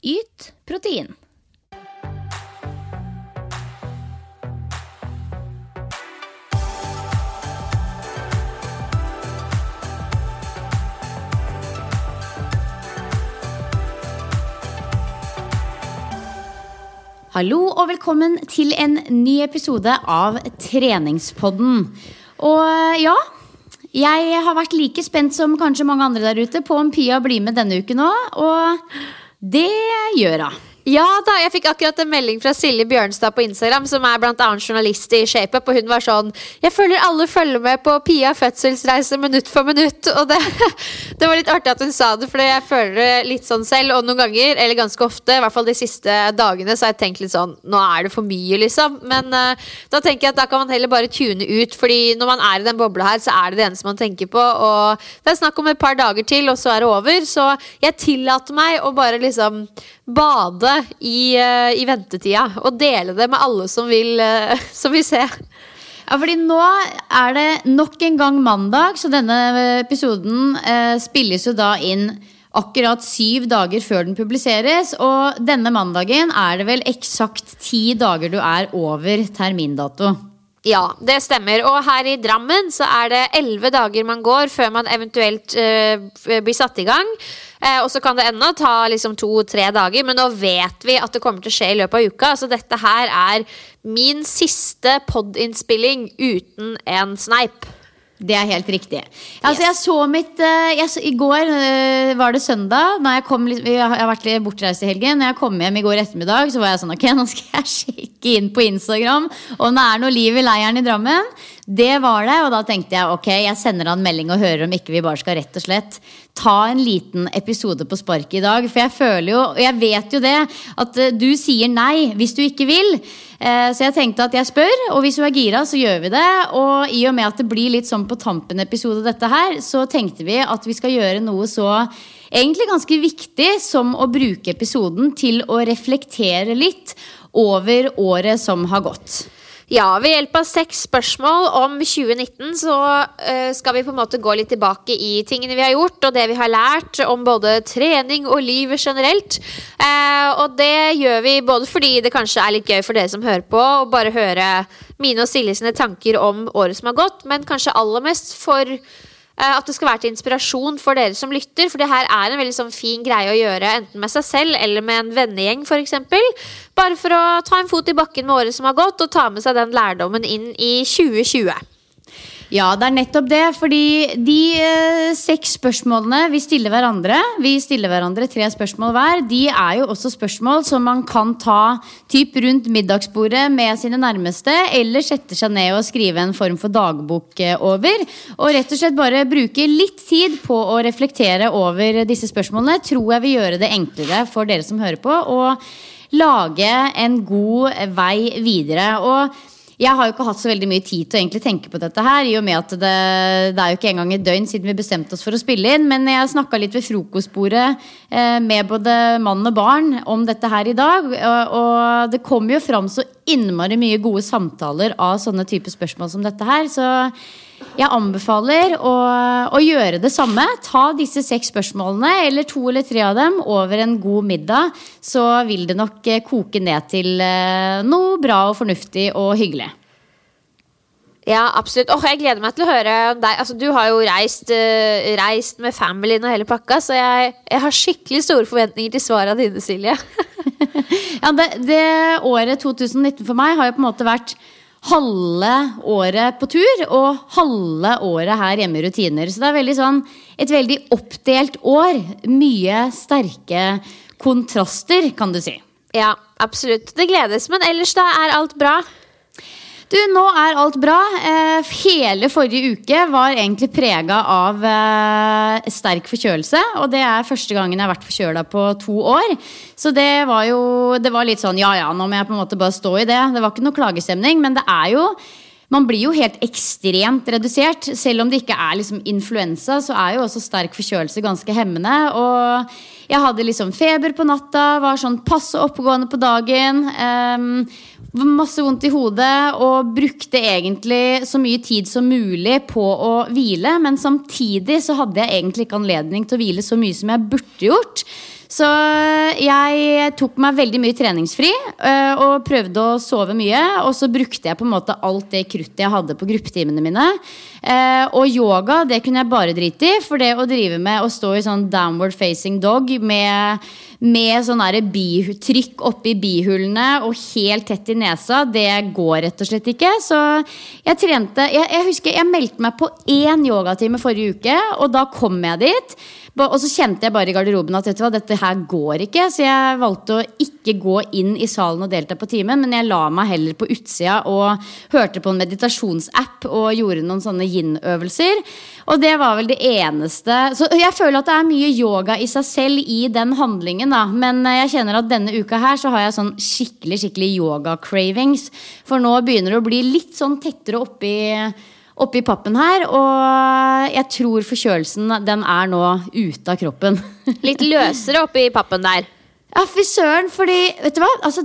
Yt protein. Hallo og velkommen til en ny episode av Treningspodden. Og ja, jeg har vært like spent som kanskje mange andre der ute på om Pia blir med denne uken òg, og det gjør hun. Ja da, jeg fikk akkurat en melding fra Silje Bjørnstad på Instagram, som er blant annet journalist i ShapeUp, og hun var sånn Jeg føler alle følger med på Pia fødselsreise minutt for minutt. Og det, det var litt artig at hun sa det, for jeg føler det litt sånn selv. Og noen ganger, eller ganske ofte, i hvert fall de siste dagene, så har jeg tenkt litt sånn Nå er det for mye, liksom. Men uh, da tenker jeg at da kan man heller bare tune ut, fordi når man er i den bobla her, så er det det eneste man tenker på. Og det er snakk om et par dager til, og så er det over. Så jeg tillater meg å bare liksom bade i, uh, i ventetida og dele det med alle som vil, uh, som vil se. Ja, fordi nå er det nok en gang mandag, så denne episoden eh, spilles jo da inn akkurat syv dager før den publiseres. Og denne mandagen er det vel eksakt ti dager du er over termindato. Ja, det stemmer. Og her i Drammen så er det elleve dager man går før man eventuelt uh, blir satt i gang. Uh, og så kan det ennå ta liksom to-tre dager, men nå vet vi at det kommer til å skje i løpet av uka. Så dette her er min siste pod-innspilling uten en sneip. Det er helt riktig. Altså, jeg så mitt eh, jeg, så- I går eh, var det søndag. Når jeg, kom, jeg har vært litt bortreist i helgen. Når jeg kom hjem i går ettermiddag, så var jeg sånn Ok, nå skal jeg sjekke inn på Instagram om det er noe liv i leiren i Drammen. Det var det, og da tenkte jeg ok, jeg sender han melding og hører om ikke vi bare skal rett og slett ta en liten episode på sparket i dag. For jeg føler jo, og jeg vet jo det, at eh, du sier nei hvis du ikke vil. Eh, Så jeg tenkte at jeg spør, og hvis du er gira, så gjør vi det. Og i og med at det blir litt sånn på tampen-episode dette her, så tenkte vi at vi skal gjøre noe så egentlig ganske viktig som å bruke episoden til å reflektere litt over året som har gått. Ja, ved hjelp av seks spørsmål om 2019 så uh, skal vi på en måte gå litt tilbake i tingene vi har gjort, og det vi har lært om både trening og livet generelt. Uh, og det gjør vi både fordi det kanskje er litt gøy for dere som hører på, å bare høre mine og Silje sine tanker om året som har gått, men kanskje aller mest for at det skal være til inspirasjon for dere som lytter. For det her er en veldig sånn fin greie å gjøre enten med seg selv eller med en vennegjeng f.eks. Bare for å ta en fot i bakken med året som har gått, og ta med seg den lærdommen inn i 2020. Ja, det er nettopp det. Fordi de eh, seks spørsmålene vi stiller hverandre, vi stiller hverandre tre spørsmål hver, de er jo også spørsmål som man kan ta typ rundt middagsbordet med sine nærmeste, eller sette seg ned og skrive en form for dagbok eh, over. Og rett og slett bare bruke litt tid på å reflektere over disse spørsmålene, tror jeg vil gjøre det enklere for dere som hører på, og lage en god vei videre. Og jeg har jo ikke hatt så veldig mye tid til å egentlig tenke på dette her, i og med at det, det er jo ikke engang et døgn siden vi bestemte oss for å spille inn. Men jeg snakka litt ved frokostbordet eh, med både mann og barn om dette her i dag. Og, og det kommer jo fram så innmari mye gode samtaler av sånne typer spørsmål som dette her. Så jeg anbefaler å, å, gjøre det samme. Ta disse seks spørsmålene, eller to eller tre av dem, over en god middag. Så vil det nok eh, koke ned til eh, noe bra og fornuftig og hyggelig. Ja, absolutt. Oh, jeg gleder meg til å høre om deg. Altså, du har jo reist, uh, reist med familien og hele pakka, så jeg, jeg, har skikkelig store forventninger til svarene dine, Silje. ja, det, det året 2019 for meg har jo på en måte vært halve året på tur og halve året her hjemme i rutiner. Så det er veldig sånn, et veldig oppdelt år. Mye sterke kontraster, kan du si. Ja, absolutt. Det gledes. Men ellers, da? Er alt bra? Du, nå er alt bra. Eh, hele forrige uke var egentlig prega av eh, sterk forkjølelse. Og det er første gangen jeg har vært forkjøla på to år. Så det var jo det var litt sånn ja ja, nå må jeg på en måte bare stå i det. Det var ikke noe klagestemning, men det er jo man blir jo helt ekstremt redusert. Selv om det ikke er liksom influensa, så er jo også sterk forkjølelse ganske hemmende. Og jeg hadde liksom feber på natta, var sånn passe oppegående på dagen. Um, masse vondt i hodet og brukte egentlig så mye tid som mulig på å hvile. Men samtidig så hadde jeg egentlig ikke anledning til å hvile så mye som jeg burde gjort. Så jeg tok meg veldig mye treningsfri øh, og prøvde å sove mye. Og så brukte jeg på en måte alt det kruttet jeg hadde på gruppetimene mine. Eh, og yoga det kunne jeg bare drite i, for det å drive med å stå i sånn downward facing dog med, med sånne trykk oppi bihulene og helt tett i nesa, det går rett og slett ikke. Så jeg trente Jeg, jeg husker jeg meldte meg på én yogatime forrige uke, og da kom jeg dit. Og så kjente jeg bare i garderoben at hva, dette her går ikke. Så jeg valgte å ikke gå inn i salen og delta på timen, men jeg la meg heller på utsida og hørte på en meditasjonsapp og gjorde noen sånne yin-øvelser. Og det var vel det eneste. Så jeg føler at det er mye yoga i seg selv i den handlingen, da. Men jeg kjenner at denne uka her så har jeg sånn skikkelig, skikkelig yoga-cravings. For nå begynner det å bli litt sånn tettere oppi oppi pappen her. Og jeg tror forkjølelsen den er nå ute av kroppen. Litt løsere oppi pappen der. Ja, fy søren. Fordi, vet du hva? Altså,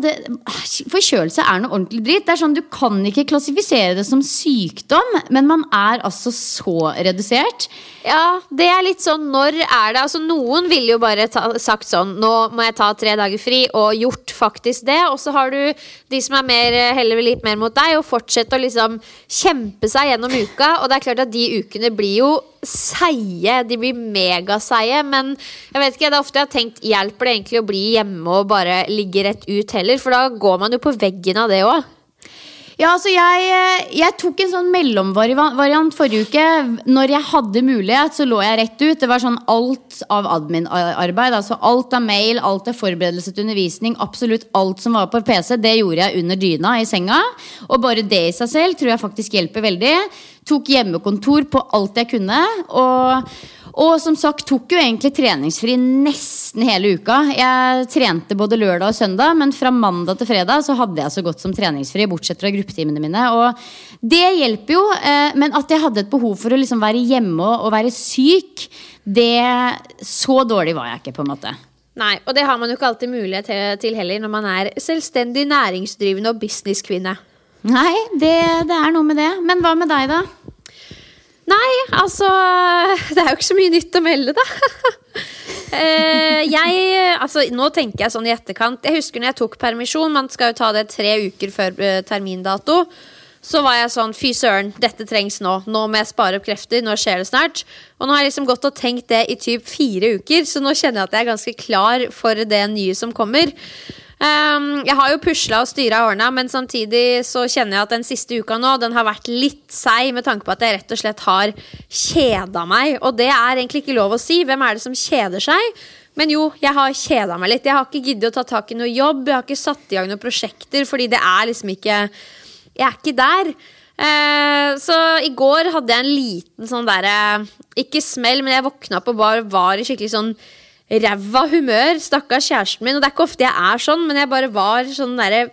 forkjølelse er noe ordentlig dritt. Det er sånn, Du kan ikke klassifisere det som sykdom, men man er altså så redusert. Ja, det er litt sånn Når er det Altså Noen ville jo bare ta, sagt sånn Nå må jeg ta tre dager fri, og gjort faktisk det. Og så har du de som er mer, heller litt mer mot deg, og fortsetter å liksom kjempe seg gjennom uka. Og det er klart at de ukene blir jo seige. De blir megaseige. Men jeg vet ikke, det er ofte jeg har tenkt hjelper det egentlig å bli hjemme og bare ligge rett ut heller? For da går man jo på veggen av det òg. Ja, altså jeg, eh, jeg, tok en sånn mellomvariant forrige uke. Når jeg hadde mulighet, så lå jeg rett ut. Det var sånn alt av admin-arbeid. Altså alt av mail, alt av forberedelse til undervisning. Absolutt alt som var på PC, det gjorde jeg under dyna i senga. Og bare det i seg selv tror jeg faktisk hjelper veldig. Tok hjemmekontor på alt jeg kunne. Og og som sagt tok jo egentlig treningsfri nesten hele uka. Jeg trente både lørdag og søndag, men fra mandag til fredag så hadde jeg så godt som treningsfri, bortsett fra gruppetimene mine. Og det hjelper jo, eh, men at jeg hadde et behov for å liksom være hjemme og være syk, det Så dårlig var jeg ikke, på en måte. Nei, og det har man jo ikke alltid mulighet til heller når man er selvstendig næringsdrivende og businesskvinne. Nei, det, det er noe med det. Men hva med deg, da? Nei, altså Det er jo ikke så mye nytt å melde, da. uh, jeg Altså, nå tenker jeg sånn i etterkant. Jeg husker når jeg tok permisjon. Man skal jo ta det tre uker før uh, termindato. Så var jeg sånn fy søren, dette trengs nå. Nå må jeg spare opp krefter. Nå skjer det snart. Og nå har jeg liksom gått og tenkt det i typ fire uker, så nå kjenner jeg at jeg er ganske klar for det nye som kommer. Um, jeg har jo pusla og styra årene, men samtidig så kjenner jeg at den siste uka nå Den har vært litt seig med tanke på at jeg rett og slett har kjeda meg. Og det er egentlig ikke lov å si. Hvem er det som kjeder seg? Men jo, jeg har kjeda meg litt. Jeg har ikke giddet å ta tak i noe jobb. Jeg har ikke satt i gang noen prosjekter, fordi det er liksom ikke Jeg er ikke der. Uh, så i går hadde jeg en liten sånn derre Ikke smell, men jeg våkna opp og bare var i skikkelig sånn ræva humør. Stakkars kjæresten min. Og det er ikke ofte jeg er sånn, men jeg bare var sånn derre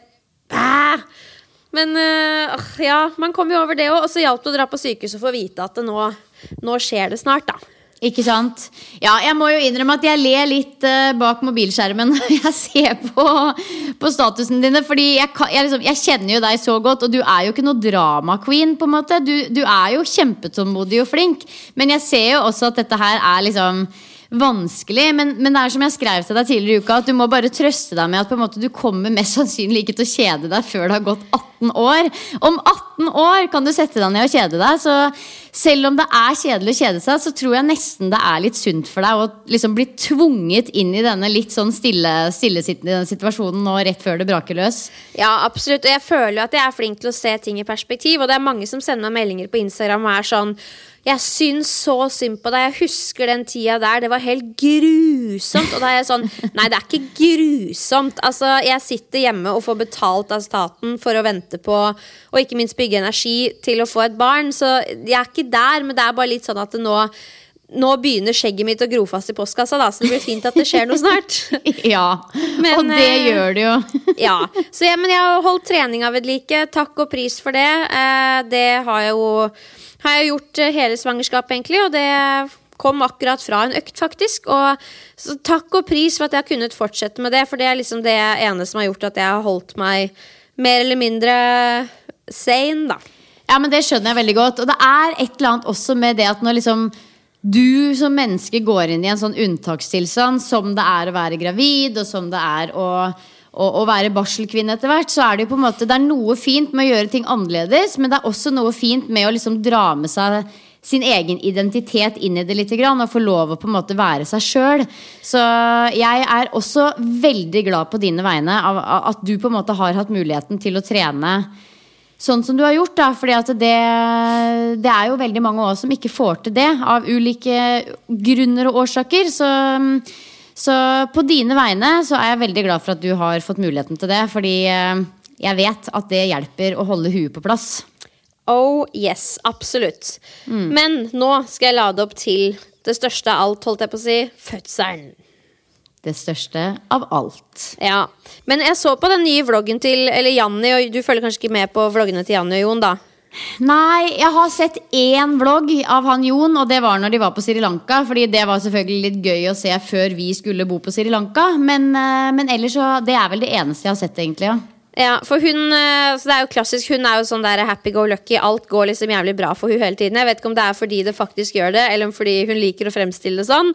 Men øh, ja, man kom jo over det òg. Og så hjalp det å dra på sykehuset og få vite at nå, nå skjer det snart, da. Ikke sant? Ja, jeg må jo innrømme at jeg ler litt uh, bak mobilskjermen når jeg ser på, på statusen dine. Fordi jeg, jeg, liksom, jeg kjenner jo deg så godt, og du er jo ikke noe drama-queen. på en måte du, du er jo kjempetålmodig og flink, men jeg ser jo også at dette her er liksom vanskelig. Men, men det er som jeg skrev til deg tidligere i uka, at du må bare trøste deg med at måte du kommer mest sannsynlig ikke til å kjede deg før det har gått 18 år. Om 18 år kan du sette deg ned og kjede deg. Så selv om det er kjedelig å kjede seg, så tror jeg nesten det er litt sunt for deg å liksom bli tvunget inn i denne litt sånn stille, stillesittende situasjonen nå rett før det braker løs. Ja, absolutt. Og jeg føler jo at jeg er flink til å se ting i perspektiv. Og det er mange som sender meg meldinger på Instagram og er sånn Jeg syns så synd på deg. Jeg husker den tida der. Det var helt grusomt. Og da er jeg sånn Nei, det er ikke grusomt. Altså, jeg sitter hjemme og får betalt av staten for å vente på, og ikke minst bygge energi til å få et barn. Så jeg er ikke der, men det er bare litt sånn at det nå nå begynner skjegget mitt å gro fast i postkassa, da, så det blir fint at det skjer noe snart. Ja, Men, og det eh, gjør det jo. ja, så ja, men jeg har holdt treninga ved like. Takk og pris for det. Eh, det har jeg jo har jeg gjort eh, hele svangerskapet, egentlig, og det kom akkurat fra en økt, faktisk. Og så takk og pris for at jeg har kunnet fortsette med det, for det er liksom det ene som har gjort at jeg har holdt meg mer eller mindre sane, da. Ja, men Det skjønner jeg veldig godt. Og det er et eller annet også med det at når liksom du som menneske går inn i en sånn unntakstilstand, som det er å være gravid, og som det er å, å, å være barselkvinne etter hvert, så er det jo på en måte Det er noe fint med å gjøre ting annerledes, men det er også noe fint med å liksom dra med seg sin egen identitet inn i det litt og få lov å på en måte være seg sjøl. Så jeg er også veldig glad på dine vegne av at du på en måte har hatt muligheten til å trene sånn som du har gjort. da, fordi at det, det er jo veldig mange også som ikke får til det av ulike grunner og årsaker. Så, så på dine vegne så er jeg veldig glad for at du har fått muligheten til det. Fordi eh, jeg vet at det hjelper å holde huet på plass. Oh yes, absolutt. Men nå skal jeg lade opp til det største av alt, holdt jeg på å si, fødselen. Det største av alt. Ja, Men jeg så på den nye vloggen til Eller Janni, og du følger kanskje ikke med på vloggene til Janni og Jon, da? Nei, jeg har sett én vlogg av han Jon, og det var når de var på Sri Lanka. Fordi det var selvfølgelig litt gøy å se før vi skulle bo på Sri Lanka. Men, eh, men ellers så Det er vel det eneste jeg har sett, egentlig. ja Ja, for hun eh, så Det er jo klassisk, hun er jo sånn der happy go lucky. Alt går liksom jævlig bra for hun hele tiden. Jeg vet ikke om det er fordi det faktisk gjør det, eller om fordi hun liker å fremstille det sånn.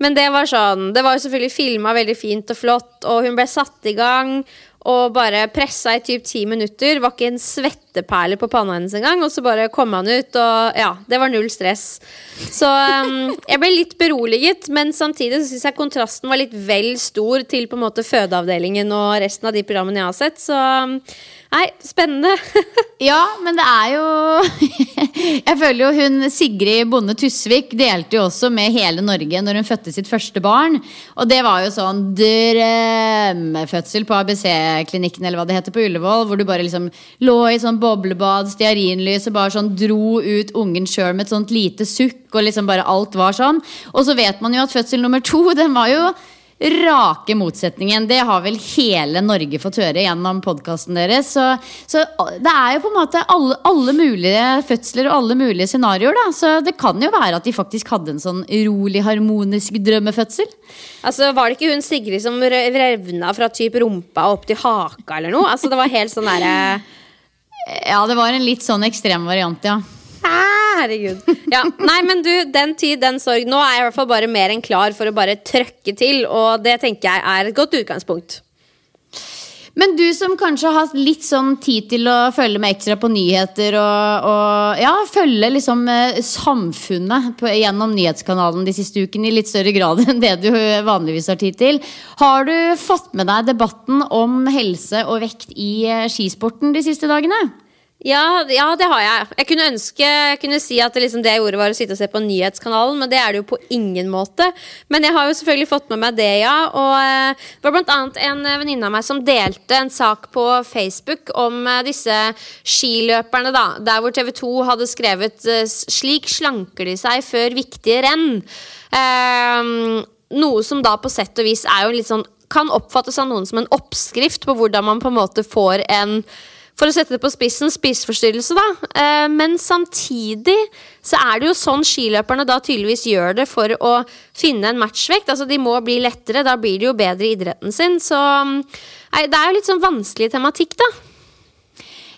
Men det var sånn Det var jo selvfølgelig filma veldig fint og flott, og hun ble satt i gang. Og bare pressa i typ ti minutter. Var ikke en svetteperle på panna hennes engang. Og så bare kom han ut, og ja, det var null stress. Så um, jeg ble litt beroliget, men samtidig så syns jeg kontrasten var litt vel stor til på en måte fødeavdelingen og resten av de programmene jeg har sett. Så um, nei, spennende. Ja, men det er jo Jeg føler jo hun Sigrid Bonde Tusvik delte jo også med hele Norge når hun fødte sitt første barn. Og det var jo sånn drømmefødsel på ABC-klinikken eller hva det heter på Ullevål. Hvor du bare liksom lå i sånn boblebad, stearinlys og bare sånn dro ut ungen sjøl med et sånt lite sukk. Og liksom bare alt var sånn. Og så vet man jo at fødsel nummer to, den var jo rake motsetningen. Det har vel hele Norge fått høre gjennom podkasten deres. Så, så det er jo på en måte alle, alle mulige fødsler og alle mulige scenarioer. da Så det kan jo være at de faktisk hadde en sånn rolig, harmonisk drømmefødsel. Altså, Var det ikke hun Sigrid som re- revna fra typ rumpa opp til haka eller noe? Altså, Det var helt sånn derre Ja, det var en litt sånn ekstrem variant, ja. Ah, Herregud. Ja, nei, men du, den tid, den sorg. Nå er jeg i hvert fall bare mer enn klar for å bare trøkke til, og det tenker jeg er et godt utgangspunkt. Men du som kanskje har hatt litt sånn tid til å følge med ekstra på nyheter og, og ja, følge liksom eh, samfunnet på, gjennom nyhetskanalen de siste ukene i litt større grad enn det du vanligvis har tid til. Har du fått med deg debatten om helse og vekt i eh, skisporten de siste dagene? Ja, ja, det har jeg. Jeg kunne ønske jeg kunne si at det, liksom det jeg gjorde, var å sitte og se på nyhetskanalen, men det er det jo på ingen måte. Men jeg har jo selvfølgelig fått med meg det, ja. Og eh, det var blant annet en eh, venninne av meg som delte en sak på Facebook om eh, disse skiløperne, da. Der hvor TV 2 hadde skrevet 'Slik slanker de seg før viktige renn'. Um, noe som da på sett og vis er jo litt sånn kan oppfattes av noen som en oppskrift på hvordan man på en måte får en for å sette det på spissen, spiseforstyrrelse, da. Eh, men samtidig så er det jo sånn skiløperne da tydeligvis gjør det for å finne en matchvekt. Altså de må bli lettere, da blir de jo bedre i idretten sin. Så nei, det er jo litt sånn vanskelig tematikk, da.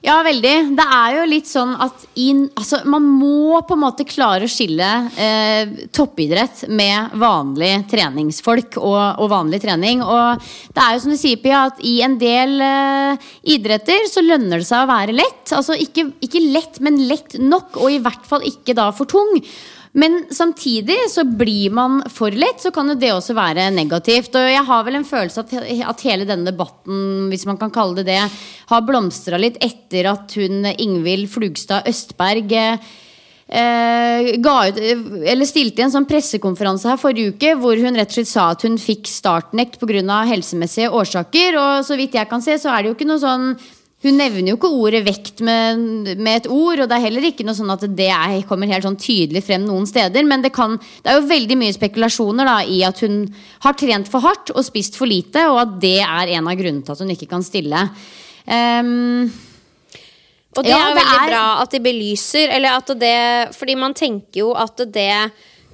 Ja, veldig. Det er jo litt sånn at in, altså, man må på en måte klare å skille eh, toppidrett med vanlig treningsfolk og, og, vanlig trening. Og det er jo som du sier, Pia, at i en del eh, idretter så lønner det seg å være lett. Altså ikke, ikke lett, men lett nok, og i hvert fall ikke da for tung. Men samtidig så blir man for lett, så kan jo det også være negativt. Og jeg har vel en følelse at, at hele denne debatten, hvis man kan kalle det det, har blomstra litt etter at hun Ingvild Flugstad Østberg eh, ut, eller stilte i en sånn pressekonferanse her forrige uke hvor hun rett og slett sa at hun fikk startnekt pga. helsemessige årsaker. Og så vidt jeg kan se, så er det jo ikke noe sånn hun nevner jo ikke ordet vekt med, med, et ord, og det er heller ikke noe sånn at det er, kommer helt sånn tydelig frem noen steder. Men det, kan, det er jo veldig mye spekulasjoner da, i at hun har trent for hardt og spist for lite, og at det er en av grunnene til at hun ikke kan stille. Um, og det ja, er veldig det er... bra at de belyser, eller at det Fordi man tenker jo at det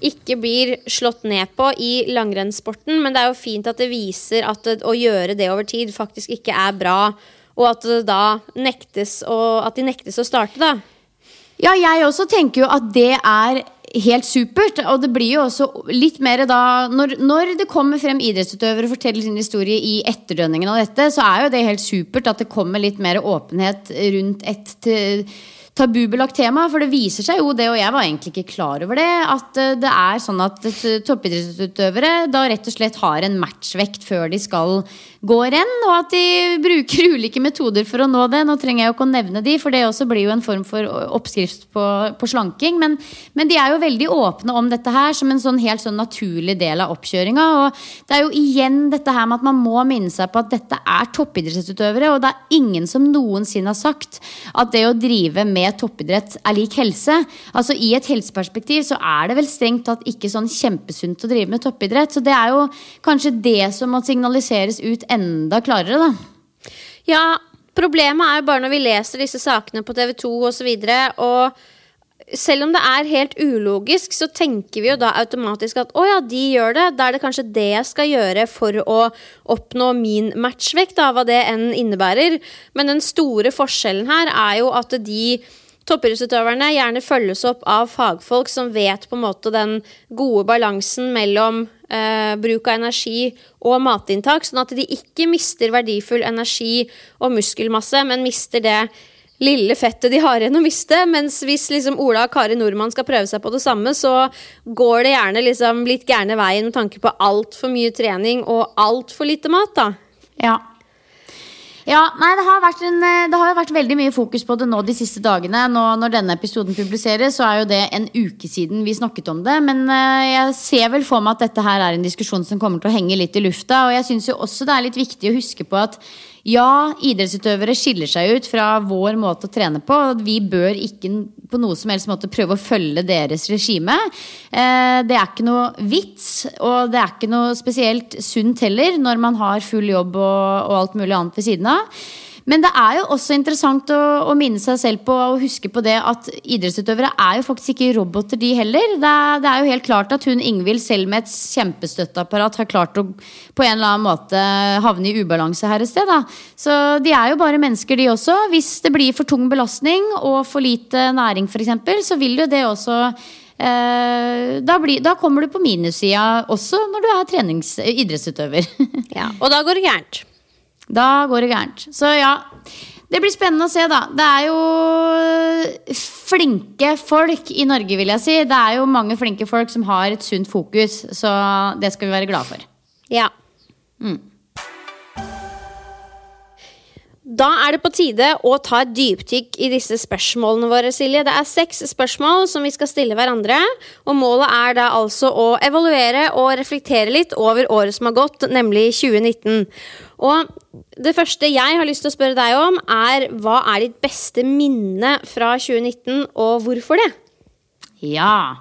ikke blir slått ned på i langrennssporten, men det er jo fint at det viser at å gjøre det over tid faktisk ikke er bra og at det da nektes å, at de nektes å starte, da. Ja, jeg også tenker jo at det er helt supert. Og det blir jo også litt mer da Når, når det kommer frem idrettsutøvere og forteller sin historie i etterdønningen av dette, så er jo det helt supert at det kommer litt mer åpenhet rundt et tabubelagt tema. For det viser seg jo det, og jeg var egentlig ikke klar over det, at eh, det er sånn at toppidrettsutøvere da rett og slett har en matchvekt før de skal gå renn, og at de bruker ulike metoder for å nå det. Nå trenger jeg jo ikke å nevne de, for det også blir jo en form for oppskrift på, på slanking. Men, men, de er jo veldig åpne om dette her som en sånn helt sånn naturlig del av oppkjøringa. Og det er jo igjen dette her med at man må minne seg på at dette er toppidrettsutøvere, og det er ingen som noensinne har sagt at det å drive med toppidrett er lik helse. Altså I et helseperspektiv så er det vel strengt tatt ikke sånn kjempesunt å drive med toppidrett. Så det er jo kanskje det som må signaliseres ut enda klarere, da. Ja, problemet er jo bare når vi leser disse sakene på TV 2 osv. Og, og selv om det er helt ulogisk, så tenker vi jo da automatisk at å ja, de gjør det. Da er det kanskje det jeg skal gjøre for å oppnå min matchvekt, da, hva det enn innebærer. Men den store forskjellen her er jo at de toppidrettsutøverne gjerne følges opp av fagfolk som vet på en måte den gode balansen mellom eh, bruk av energi og matinntak, sånn at de ikke mister verdifull energi og muskelmasse, men mister det lille fettet de har igjen å miste. Mens hvis liksom Ola og Kari Nordmann skal prøve seg på det samme, så går det gjerne liksom litt gærne veien med tanke på altfor mye trening og altfor lite mat, da. Ja. Ja, nei, det har, vært en, eh, det har vært veldig mye fokus på det nå de siste dagene. Nå, når denne episoden publiseres, så er jo det en uke siden vi snakket om det. Men uh, jeg ser vel for meg at dette her er en diskusjon som kommer til å henge litt i lufta. Og jeg syns jo også det er litt viktig å huske på at ja, idrettsutøvere skiller seg ut fra vår måte å trene på. Vi bør ikke på noe som helst måte prøve å følge deres regime. Eh, det er ikke noe vits, og det er ikke noe spesielt sunt heller når man har full jobb og, og alt mulig annet ved siden av. Men det er jo også interessant å, å, minne seg selv på og huske på det at idrettsutøvere er jo faktisk ikke roboter, de heller. Det er, det er jo helt klart at hun Ingvild selv med et kjempestøtteapparat har klart å på en eller annen måte havne i ubalanse her et sted. Da. Så de er jo bare mennesker, de også. Hvis det blir for tung belastning og for lite næring f.eks., så vil jo det også Eh, da, blir, da, kommer du på minussida også når du er idrettsutøver. ja, og da går det gærent. Da går det gærent. Så ja. Det blir spennende å se, da. Det er jo flinke folk i Norge, vil jeg si. Det er jo mange flinke folk som har et sunt fokus, så det skal vi være glade for. Ja. Mm. Da er det på tide å ta et dypdykk i disse spørsmålene våre, Silje. Det er seks spørsmål som vi skal stille hverandre. Og målet er da altså å evaluere og reflektere litt over året som har gått, nemlig 2019. Og det første jeg har lyst til å spørre deg om, er hva er ditt beste minne fra 2019, og hvorfor det? Ja.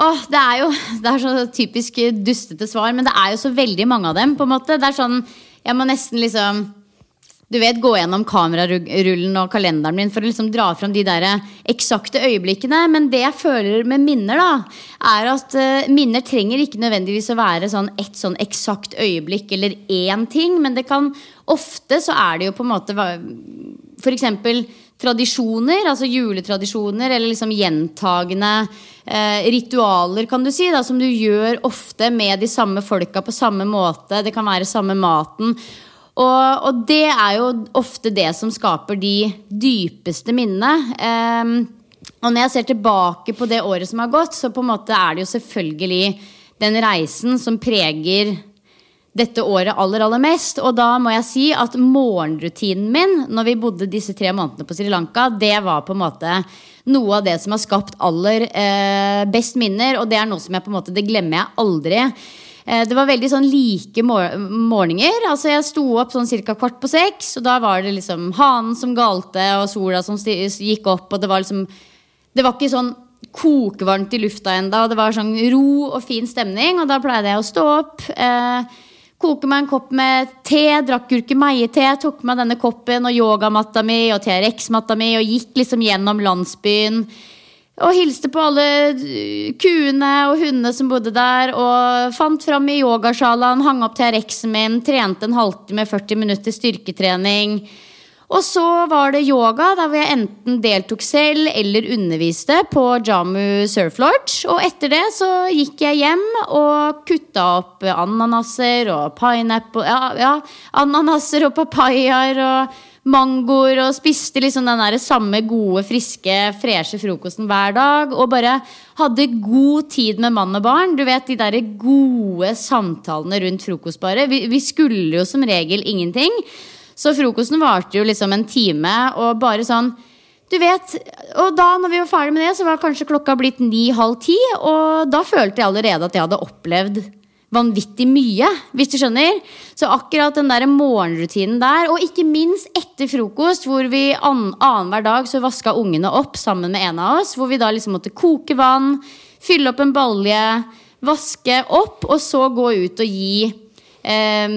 Åh, det er jo det er så typisk dustete svar, men det er jo så veldig mange av dem. på en måte. Det er sånn, Jeg må nesten liksom du vet, gå gjennom kamerarullen og kalenderen min for å liksom dra fram de der eksakte øyeblikkene. Men det jeg føler med minner, da, er at uh, minner trenger ikke nødvendigvis å være sånn et sånn eksakt øyeblikk eller én ting. Men det kan ofte så er det jo på en måte f.eks. tradisjoner, altså juletradisjoner, eller liksom gjentagende eh, ritualer, kan du si, da, som du gjør ofte med de samme folka på samme måte. Det kan være samme maten. Og, og, det er jo ofte det som skaper de dypeste minnene. Um, og når jeg ser tilbake på det året som har gått, så på en måte er det jo selvfølgelig den reisen som preger dette året aller, aller mest. Og da må jeg si at morgenrutinen min når vi bodde disse tre månedene på Sri Lanka, det var på en måte noe av det som har skapt aller eh, best minner. Og det er noe som jeg på en måte, det glemmer jeg aldri. Eh, det var veldig sånn like morgener. Altså Jeg sto opp sånn ca. kvart på seks, og da var det liksom hanen som galte, og sola som gikk opp, og det var liksom Det var ikke sånn kokevarmt i lufta og det var sånn ro og fin stemning, og da pleide jeg å stå opp. Eh, koke meg en kopp med te, drakk gurkemeie-te, tok med denne koppen og yogamatta mi og TRX-matta mi og gikk liksom gjennom landsbyen. Og hilste på alle kuene og hundene som bodde der. Og fant fram i yogasjalaen, hang opp TRX-en min, trente en halvtime, 40 minutter styrketrening. Og så var det yoga, der hvor jeg enten deltok selv eller underviste på Jamu Surf Lodge. Og etter det så gikk jeg hjem og kutta opp ananaser og pineapple Ja, ja ananaser og papayaer og mangoer og spiste liksom den der samme gode, friske, freshe frokosten hver dag. Og bare hadde god tid med mann og barn. Du vet de der gode samtalene rundt frokostbaret. Vi, vi skulle jo som regel ingenting. Så frokosten varte jo liksom en time, og bare sånn du vet, og da når vi var ferdig med det, så var kanskje klokka blitt ni-halv ti. Og da følte jeg allerede at jeg hadde opplevd vanvittig mye, hvis du skjønner. Så akkurat den der morgenrutinen der, og ikke minst etter frokost, hvor vi annenhver dag så vaska ungene opp sammen med en av oss, hvor vi da liksom måtte koke vann, fylle opp en balje, vaske opp, og så gå ut og gi eh,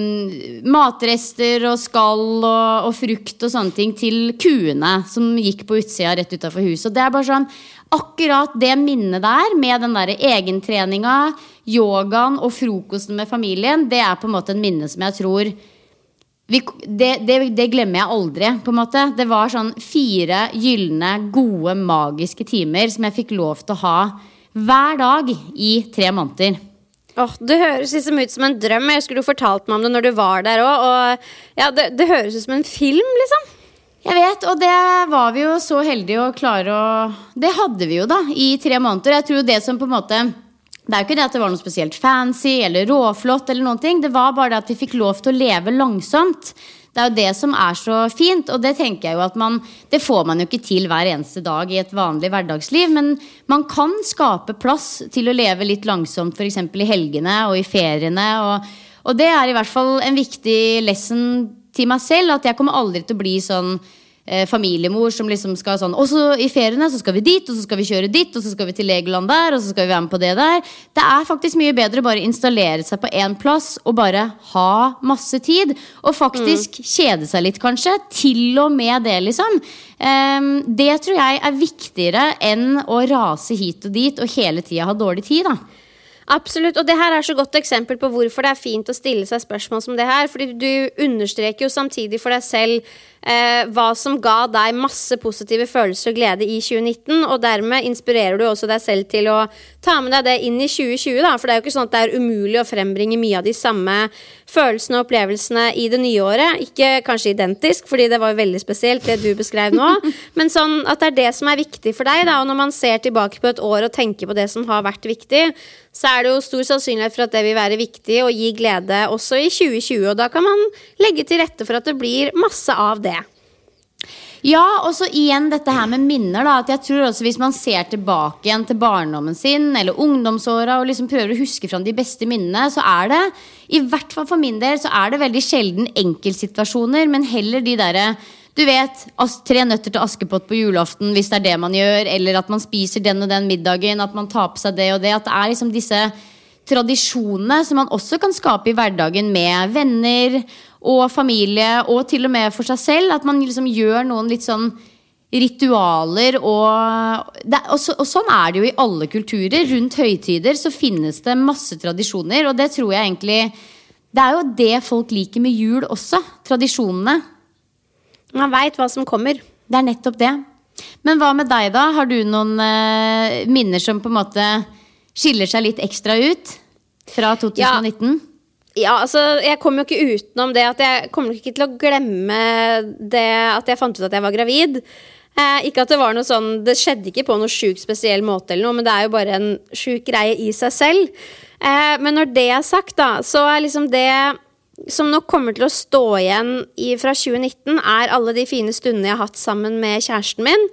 matrester og skall og, og, frukt og sånne ting til kuene som gikk på utsida rett utafor huset. Og det er bare sånn akkurat det minnet der, med den der egentreninga, yogaen og frokosten med familien, det er på en måte en minne som jeg tror vi, det, det, det, glemmer jeg aldri. på en måte Det var sånn fire gylne, gode, magiske timer som jeg fikk lov til å ha hver dag i tre måneder. Oh, det høres liksom ut som en drøm. Jeg skulle jo fortalt meg om det når du var der òg. Ja, det, det høres ut som en film, liksom. Jeg vet, og det var vi jo så heldige å klare å Det hadde vi jo, da, i tre måneder. Jeg tror det som på en måte Det er jo ikke det at det var noe spesielt fancy eller råflott, eller noen ting. Det var bare det at vi fikk lov til å leve langsomt. Det er jo det som er så fint, og det tenker jeg jo at man Det får man jo ikke til hver eneste dag i et vanlig hverdagsliv, men man kan skape plass til å leve litt langsomt, f.eks. i helgene og i feriene. Og, og det er i hvert fall en viktig lesson til meg selv at jeg kommer aldri til å bli sånn eh, familiemor som liksom skal sånn Og så i feriene så skal vi dit, og så skal vi kjøre dit, og så skal vi til Legoland der, og så skal vi være med på det der. Det er faktisk mye bedre å bare installere seg på én plass og bare ha masse tid. Og faktisk mm. kjede seg litt, kanskje. Til og med det, liksom. Um, det tror jeg er viktigere enn å rase hit og dit og hele tida ha dårlig tid. da Absolutt. Og det her er så godt eksempel på hvorfor det er fint å stille seg spørsmål som det her. Fordi du understreker jo samtidig for deg selv eh, hva som ga deg masse positive følelser og glede i 2019. Og dermed inspirerer du også deg selv til å ta med deg det inn i 2020. Da. For det er jo ikke sånn at det er umulig å frembringe mye av de samme følelsene og opplevelsene i det nye året. Ikke kanskje identisk, fordi det var jo veldig spesielt det du beskrev nå. Men sånn at det er det som er viktig for deg. Da. Og når man ser tilbake på et år og tenker på det som har vært viktig, så er det jo stor sannsynlighet for at det vil være viktig og gi glede også i 2020. Og da kan man legge til rette for at det blir masse av det. Ja, og så igjen dette her med minner. da, at jeg tror også Hvis man ser tilbake igjen til barndommen sin eller ungdomsåra og liksom prøver å huske fram de beste minnene, så er det, i hvert fall for min del, så er det veldig sjelden enkeltsituasjoner, men heller de derre du vet, Tre nøtter til Askepott på julaften hvis det er det man gjør, eller at man spiser den og den middagen, at man tar på seg det og det. At det er liksom disse tradisjonene som man også kan skape i hverdagen med venner og familie, og til og med for seg selv. At man liksom gjør noen litt sånn ritualer og, det, og, så, og, sånn er det jo i alle kulturer. Rundt høytider så finnes det masse tradisjoner, og det tror jeg egentlig Det er jo det folk liker med jul også. Tradisjonene. Man veit hva som kommer. Det er nettopp det. Men hva med deg, da? Har du noen eh, minner som på en måte skiller seg litt ekstra ut fra 2019? Ja. Ja, altså, Jeg kommer jo ikke utenom det at jeg kommer ikke til å glemme det at jeg fant ut at jeg var gravid. Eh, ikke at det var noe sånn Det skjedde ikke på noe sjukt spesiell måte, eller noe, men det er jo bare en sjuk greie i seg selv. Eh, men når det er sagt, da, så er liksom det som nok kommer til å stå igjen i, fra 2019, er alle de fine stundene jeg har hatt sammen med kjæresten min.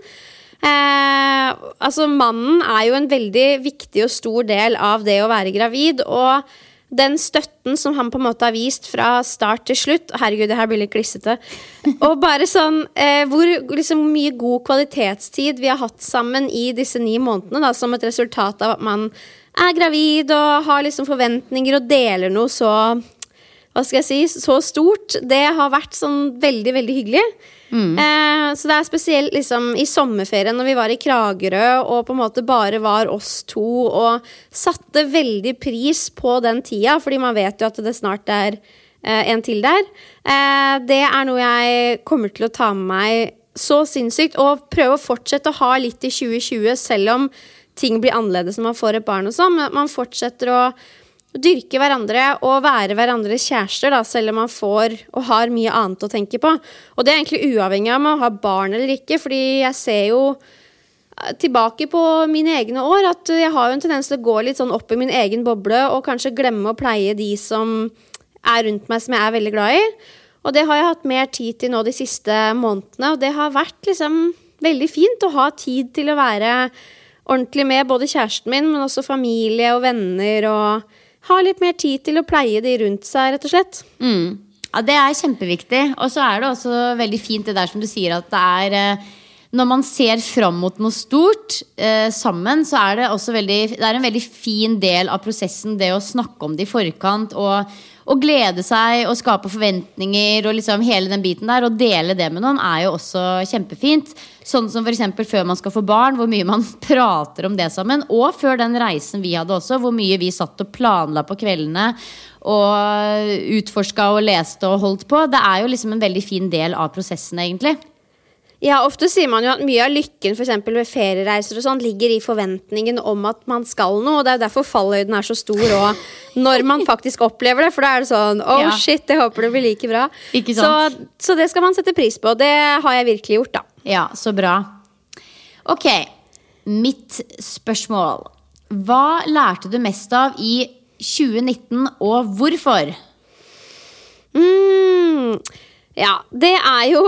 Eh, altså, mannen er jo en veldig viktig og stor del av det å være gravid. og den støtten som han på en måte har vist fra start til slutt Herregud, det her blir litt klissete. Og bare sånn eh, Hvor liksom, mye god kvalitetstid vi har hatt sammen i disse ni månedene, da, som et resultat av at man er gravid og har liksom forventninger og deler noe så hva skal jeg si, så stort. Det har vært sånn veldig, veldig hyggelig. Mm. Eh, så det er spesielt liksom i sommerferien når vi var i Kragerø og på en måte bare var oss to og satte veldig pris på den tida, fordi man vet jo at det snart er eh, en til der. Eh, det er noe jeg kommer til å ta med meg så sinnssykt, og prøve å fortsette å ha litt i 2020, selv om ting blir annerledes når man får et barn og sånn. Man fortsetter å dyrke hverandre og være hverandres kjærester, da, selv om man får og har mye annet å tenke på. Og det er egentlig uavhengig av om man har barn eller ikke, fordi jeg ser jo eh, tilbake på mine egne år at jeg har jo en tendens til å gå litt sånn opp i min egen boble og kanskje glemme å pleie de som er rundt meg, som jeg er veldig glad i. Og det har jeg hatt mer tid til nå de siste månedene, og det har vært liksom veldig fint å ha tid til å være ordentlig med både kjæresten min, men også familie og venner og ha litt mer tid til å pleie de rundt seg, rett og slett. Mm. Ja, Det er kjempeviktig. Og så er det også veldig fint det der som du sier, at det er eh, når man ser fram mot noe stort eh, sammen, så er det også veldig, det er en veldig fin del av prosessen, det å snakke om det i forkant. og og glede seg og skape forventninger og liksom hele den biten der. Og dele det med noen er jo også kjempefint. Sånn som f.eks. før man skal få barn, hvor mye man prater om det sammen. Og før den reisen vi hadde også, hvor mye vi satt og planla på kveldene. Og utforska og leste og holdt på. Det er jo liksom en veldig fin del av prosessen, egentlig. Ja, ofte sier man jo at mye av lykken for ved feriereiser og sånn, ligger i forventningen om at man skal noe. og Det er jo derfor fallhøyden er så stor òg, når man faktisk opplever det. For da er det sånn Oh ja. shit, jeg håper det blir like bra. Så, så, det skal man sette pris på. Det har jeg virkelig gjort, da. Ja, så bra. Ok, mitt spørsmål. Hva lærte du mest av i 2019, og hvorfor? Mm, ja, det er jo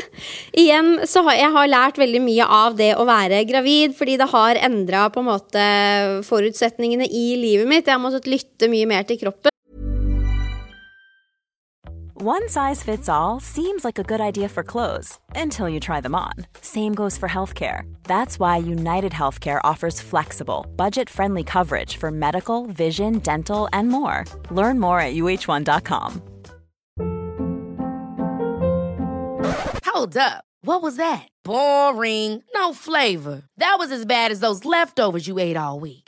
Igjen så har jeg har lært veldig mye av det å være gravid, fordi det har endra på en måte forutsetningene i livet mitt. Jeg har måttet lytte mye mer til kroppen. One size fits all seems like a good idea for clothes until you try them on. Same goes for healthcare. That's why United Healthcare offers flexible, budget friendly coverage for medical, vision, dental, and more. Learn more at uh1.com. Hold up. What was that? Boring. No flavor. That was as bad as those leftovers you ate all week.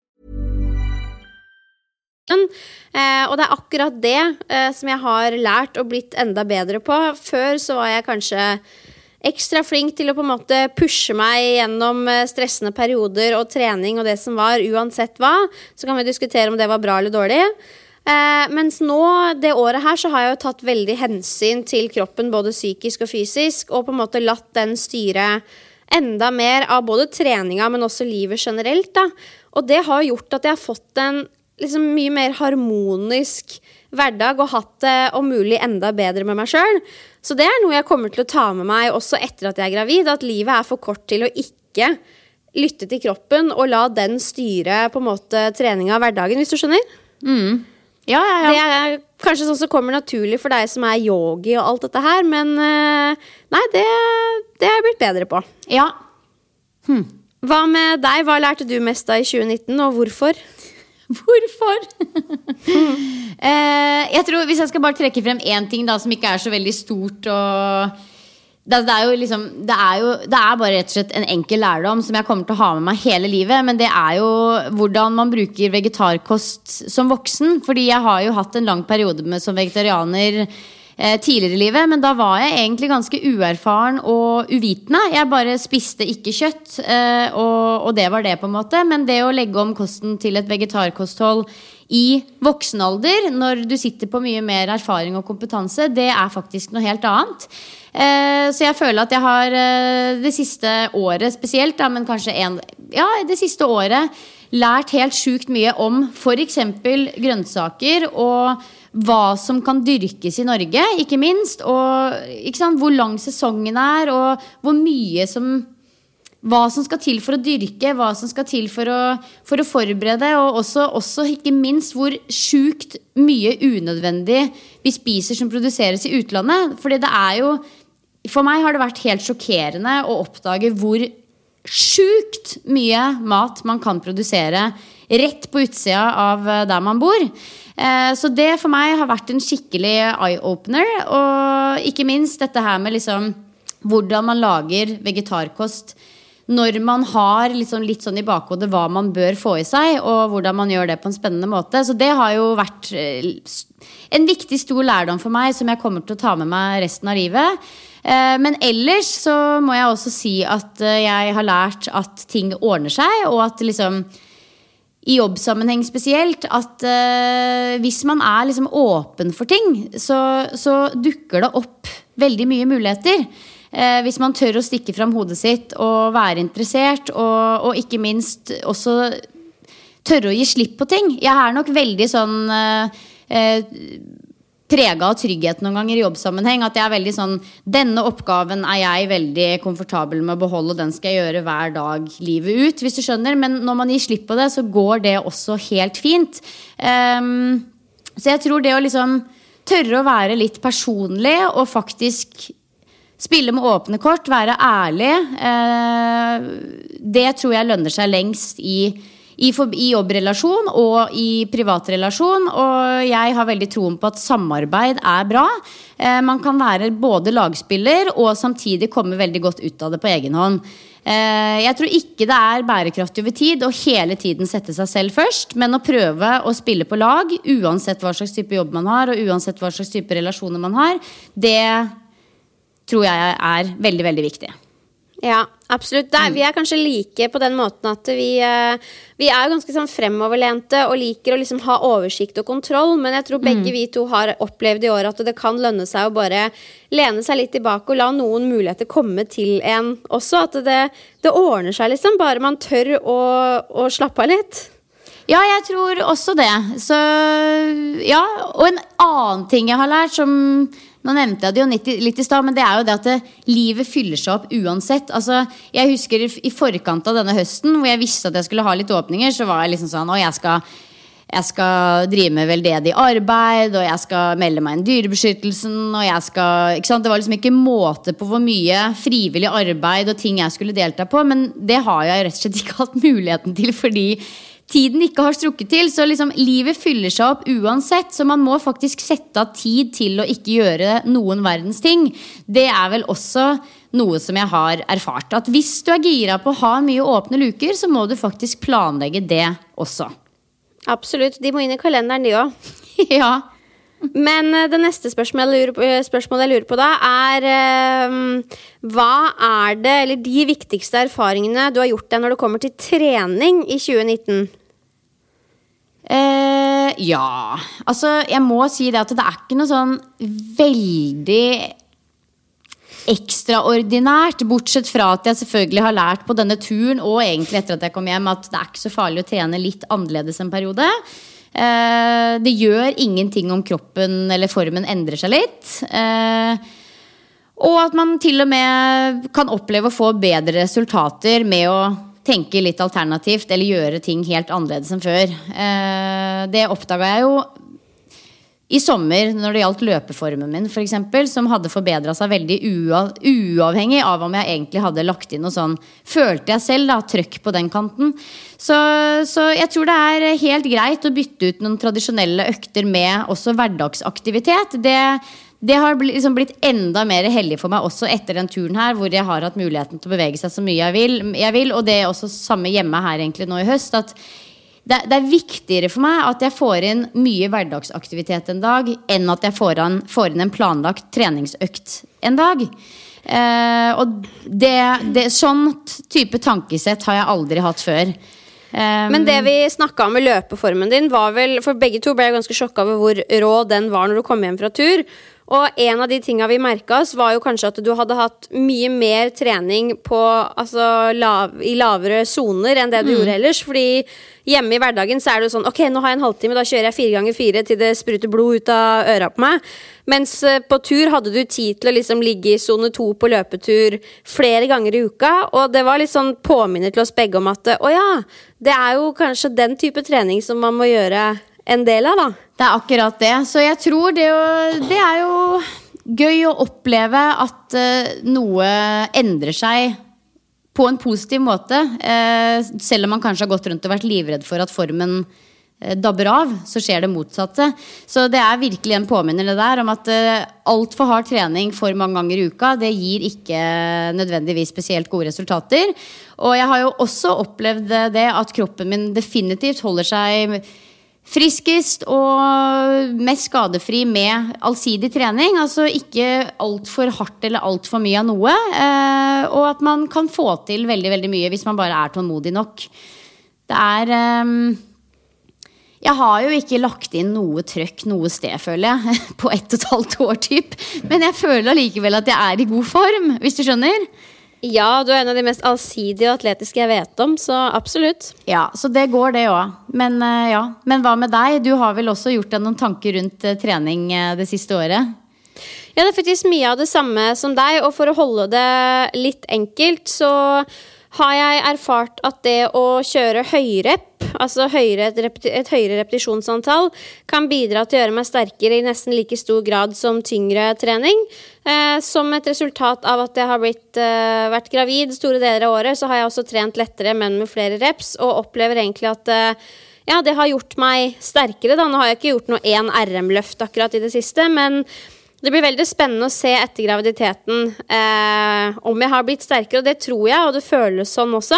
Eh, og det er akkurat det eh, som jeg har lært og blitt enda bedre på. Før så var jeg kanskje ekstra flink til å på en måte pushe meg gjennom eh, stressende perioder og trening og det som var, uansett hva. Så kan vi diskutere om det var bra eller dårlig. Eh, mens nå, det året her, så har jeg jo tatt veldig hensyn til kroppen, både psykisk og fysisk, og på en måte latt den styre enda mer av både treninga, men også livet generelt. da. Og det har gjort at jeg har fått en liksom mye mer harmonisk hverdag og hatt det om mulig enda bedre med meg sjøl. Så det er noe jeg kommer til å ta med meg også etter at jeg er gravid. At livet er for kort til å ikke lytte til kroppen og la den styre på en måte treninga av hverdagen, hvis du skjønner? Mm. Ja, ja, ja. Det er kanskje sånn som kommer naturlig for deg som er yogi og alt dette her, men eh, nei, det, det er jeg blitt bedre på. ja. Hva med deg? Hva lærte du mest av i 2019, og hvorfor? Hvorfor? eh, jeg tror Hvis jeg skal bare trekke frem én ting da som ikke er så veldig stort og det, det, er liksom, det, er jo, det er bare rett og slett en enkel lærdom som jeg kommer til å ha med meg hele livet. Men det er jo hvordan man bruker vegetarkost som voksen. Fordi jeg har jo hatt en lang periode med, som vegetarianer tidligere i livet. Men da var jeg egentlig ganske uerfaren og uvitende. Jeg bare spiste ikke kjøtt, eh, og, og det var det, på en måte. Men det å legge om kosten til et vegetarkosthold i voksen alder, når du sitter på mye mer erfaring og kompetanse, det er faktisk noe helt annet. Eh, så jeg føler at jeg har eh, det siste året spesielt, da, men kanskje en, ja, det siste året lært helt sjukt mye om f.eks. grønnsaker og hva som kan dyrkes i Norge, ikke minst. Og ikke sant, hvor lang sesongen er, og hvor mye som hva som skal til for å dyrke, hva som skal til for å, for å forberede, og også, også, ikke minst hvor sjukt mye unødvendig vi spiser som produseres i utlandet. Fordi det er jo For meg har det vært helt sjokkerende å oppdage hvor sjukt mye mat man kan produsere rett på utsida av eh, der man bor. Eh, Så det for meg har vært en skikkelig eye-opener. Og ikke minst dette her med liksom hvordan man lager vegetarkost når man har liksom litt sånn i bakhodet hva man bør få i seg, og hvordan man gjør det på en spennende måte. Så det har jo vært eh, en viktig, stor lærdom for meg som jeg kommer til å ta med meg resten av livet. Men ellers så må jeg også si at jeg har lært at ting ordner seg, og at liksom i jobbsammenheng spesielt, at eh, hvis man er liksom åpen for ting, så, så dukker det opp veldig mye muligheter. Eh, hvis man tør å stikke fram hodet sitt og være interessert, og, og ikke minst også tørre å gi slipp på ting. Jeg er nok veldig sånn eh, eh, prega av trygghet noen ganger i jobbsammenheng. At jeg er veldig sånn Denne oppgaven er jeg veldig komfortabel med å beholde, og den skal jeg gjøre hver dag livet ut, hvis du skjønner. Men når man gir slipp på det, så går det også helt fint. Um, så jeg tror det å liksom tørre å være litt personlig og faktisk Spille med åpne kort, være ærlig. Eh, det tror jeg lønner seg lengst i, i, i jobbrelasjon og i privatrelasjon. Og jeg har veldig troen på at samarbeid er bra. Eh, man kan være både lagspiller og samtidig komme veldig godt ut av det på egen hånd. Eh, jeg tror ikke det er bærekraftig over tid å hele tiden sette seg selv først, men å prøve å spille på lag, uansett hva slags type jobb man har, og uansett hva slags type relasjoner man har, det tror jeg er veldig, veldig viktig. Ja, absolutt. Der, vi er kanskje like på den måten at vi, eh, vi er ganske sånn fremoverlente og liker å liksom ha oversikt og kontroll, men jeg tror begge vi to har opplevd i år at det kan lønne seg å bare lene seg litt tilbake og la noen muligheter komme til en også. At det, det ordner seg, liksom. Bare man tør å, å slappe av litt. Ja, jeg tror også det. Så ja. Og en annen ting jeg har lært, som Nå nevnte jeg det jo litt, i stad, men det er jo det at det, livet fyller seg opp uansett. Altså, jeg husker i, i forkant av denne høsten, hvor jeg visste at jeg skulle ha litt åpninger, så var jeg liksom sånn Å, jeg skal jeg skal drive med veldedig arbeid, og jeg skal melde meg inn Dyrebeskyttelsen. og jeg skal, ikke sant? Det var liksom ikke måte på hvor mye frivillig arbeid og ting jeg skulle delta på. Men det har jeg rett og slett ikke hatt muligheten til fordi tiden ikke har strukket til. Så liksom livet fyller seg opp uansett. Så man må faktisk sette av tid til å ikke gjøre noen verdens ting. Det er vel også noe som jeg har erfart. At hvis du er gira på å ha mye åpne luker, så må du faktisk planlegge det også. Absolutt. De må inn i kalenderen, de òg. ja. Men eh, det neste spørsmålet jeg lurer på, eh, jeg lurer på da, er eh, Hva er det, eller de viktigste erfaringene du har gjort deg når det kommer til trening i 2019? Eh, ja. Altså, jeg må si det at det er ikke noe sånn veldig ekstraordinært. Bortsett fra at jeg selvfølgelig har lært på denne turen og egentlig etter at jeg kom hjem, at det er ikke så farlig å trene litt annerledes en periode. Eh, det gjør ingenting om kroppen eller formen endrer seg litt. Eh, og at man til og med kan oppleve å få bedre resultater med å tenke litt alternativt eller gjøre ting helt annerledes enn før. Eh, det oppdaga jeg jo i sommer når det gjaldt løpeformen min, eksempel, som hadde forbedra seg veldig uavhengig av om jeg egentlig hadde lagt inn noe sånn Følte jeg selv da, trøkk på den kanten. Så, så, jeg tror det er helt greit å bytte ut noen tradisjonelle økter med også hverdagsaktivitet. Det, det har liksom blitt enda mer hellig for meg også etter den turen her, hvor jeg har hatt muligheten til å bevege seg så mye jeg vil. Jeg vil og det er også samme hjemme her egentlig nå i høst. at det, det, er viktigere for meg at jeg får inn mye hverdagsaktivitet en dag, enn at jeg får, an, får inn en planlagt treningsøkt en dag. Eh, og det, det, sånn type tankesett har jeg aldri hatt før. Um, Men det vi snakka om med løpeformen din, var vel For begge to ble jeg ganske sjokka over hvor rå den var når du kom hjem fra tur. Og en av de tinga vi merka oss, var jo kanskje at du hadde hatt mye mer trening på, altså, lav, i lavere soner enn det du mm. gjorde ellers. Fordi hjemme i hverdagen så er det jo sånn Ok, nå har jeg en halvtime, da kjører jeg fire ganger fire til det spruter blod ut av øra på meg. Mens eh, på tur hadde du tid til å liksom ligge i sone to på løpetur flere ganger i uka. Og det var litt sånn påminner til oss begge om at å ja, det er jo kanskje den type trening som man må gjøre en del av, da. Det er akkurat det. Så jeg tror det, jo, det er jo gøy å oppleve at uh, noe endrer seg på en positiv måte. Uh, selv om man kanskje har gått rundt og vært livredd for at formen uh, dabber av, så skjer det motsatte. Så det er virkelig en påminnelse der om at uh, altfor hard trening for mange ganger i uka, det gir ikke nødvendigvis spesielt gode resultater. Og jeg har jo også opplevd det at kroppen min definitivt holder seg friskest og mest skadefri med allsidig trening. Altså ikke altfor hardt eller altfor mye av noe. Eh, og at man kan få til veldig, veldig mye hvis man bare er tålmodig nok. Det er eh, Jeg har jo ikke lagt inn noe trøkk noe sted, føler jeg, på ett og et halvt år, typ. Men jeg føler allikevel at jeg er i god form, hvis du skjønner. Ja, du er en av de mest allsidige og atletiske jeg vet om, så absolutt. Ja, så det går, det òg. Men, uh, ja. Men hva med deg? Du har vel også gjort deg noen tanker rundt uh, trening uh, det siste året? Ja, det er faktisk mye av det samme som deg, og for å holde det litt enkelt, så har jeg erfart at det å kjøre høyrep, altså høyere, et, høyere repetisjonsantall, kan bidra til å gjøre meg sterkere i nesten like stor grad som tyngre trening. Eh, som et resultat av at jeg har blitt, eh, vært gravid store deler av året, så har jeg også trent lettere, men med flere reps, og opplever egentlig at eh, ja, det har gjort meg sterkere. Da. Nå har jeg ikke gjort noe én RM-løft akkurat i det siste, men det blir veldig spennende å se etter graviditeten eh, om jeg har blitt sterkere, og det tror jeg, og det føles sånn også.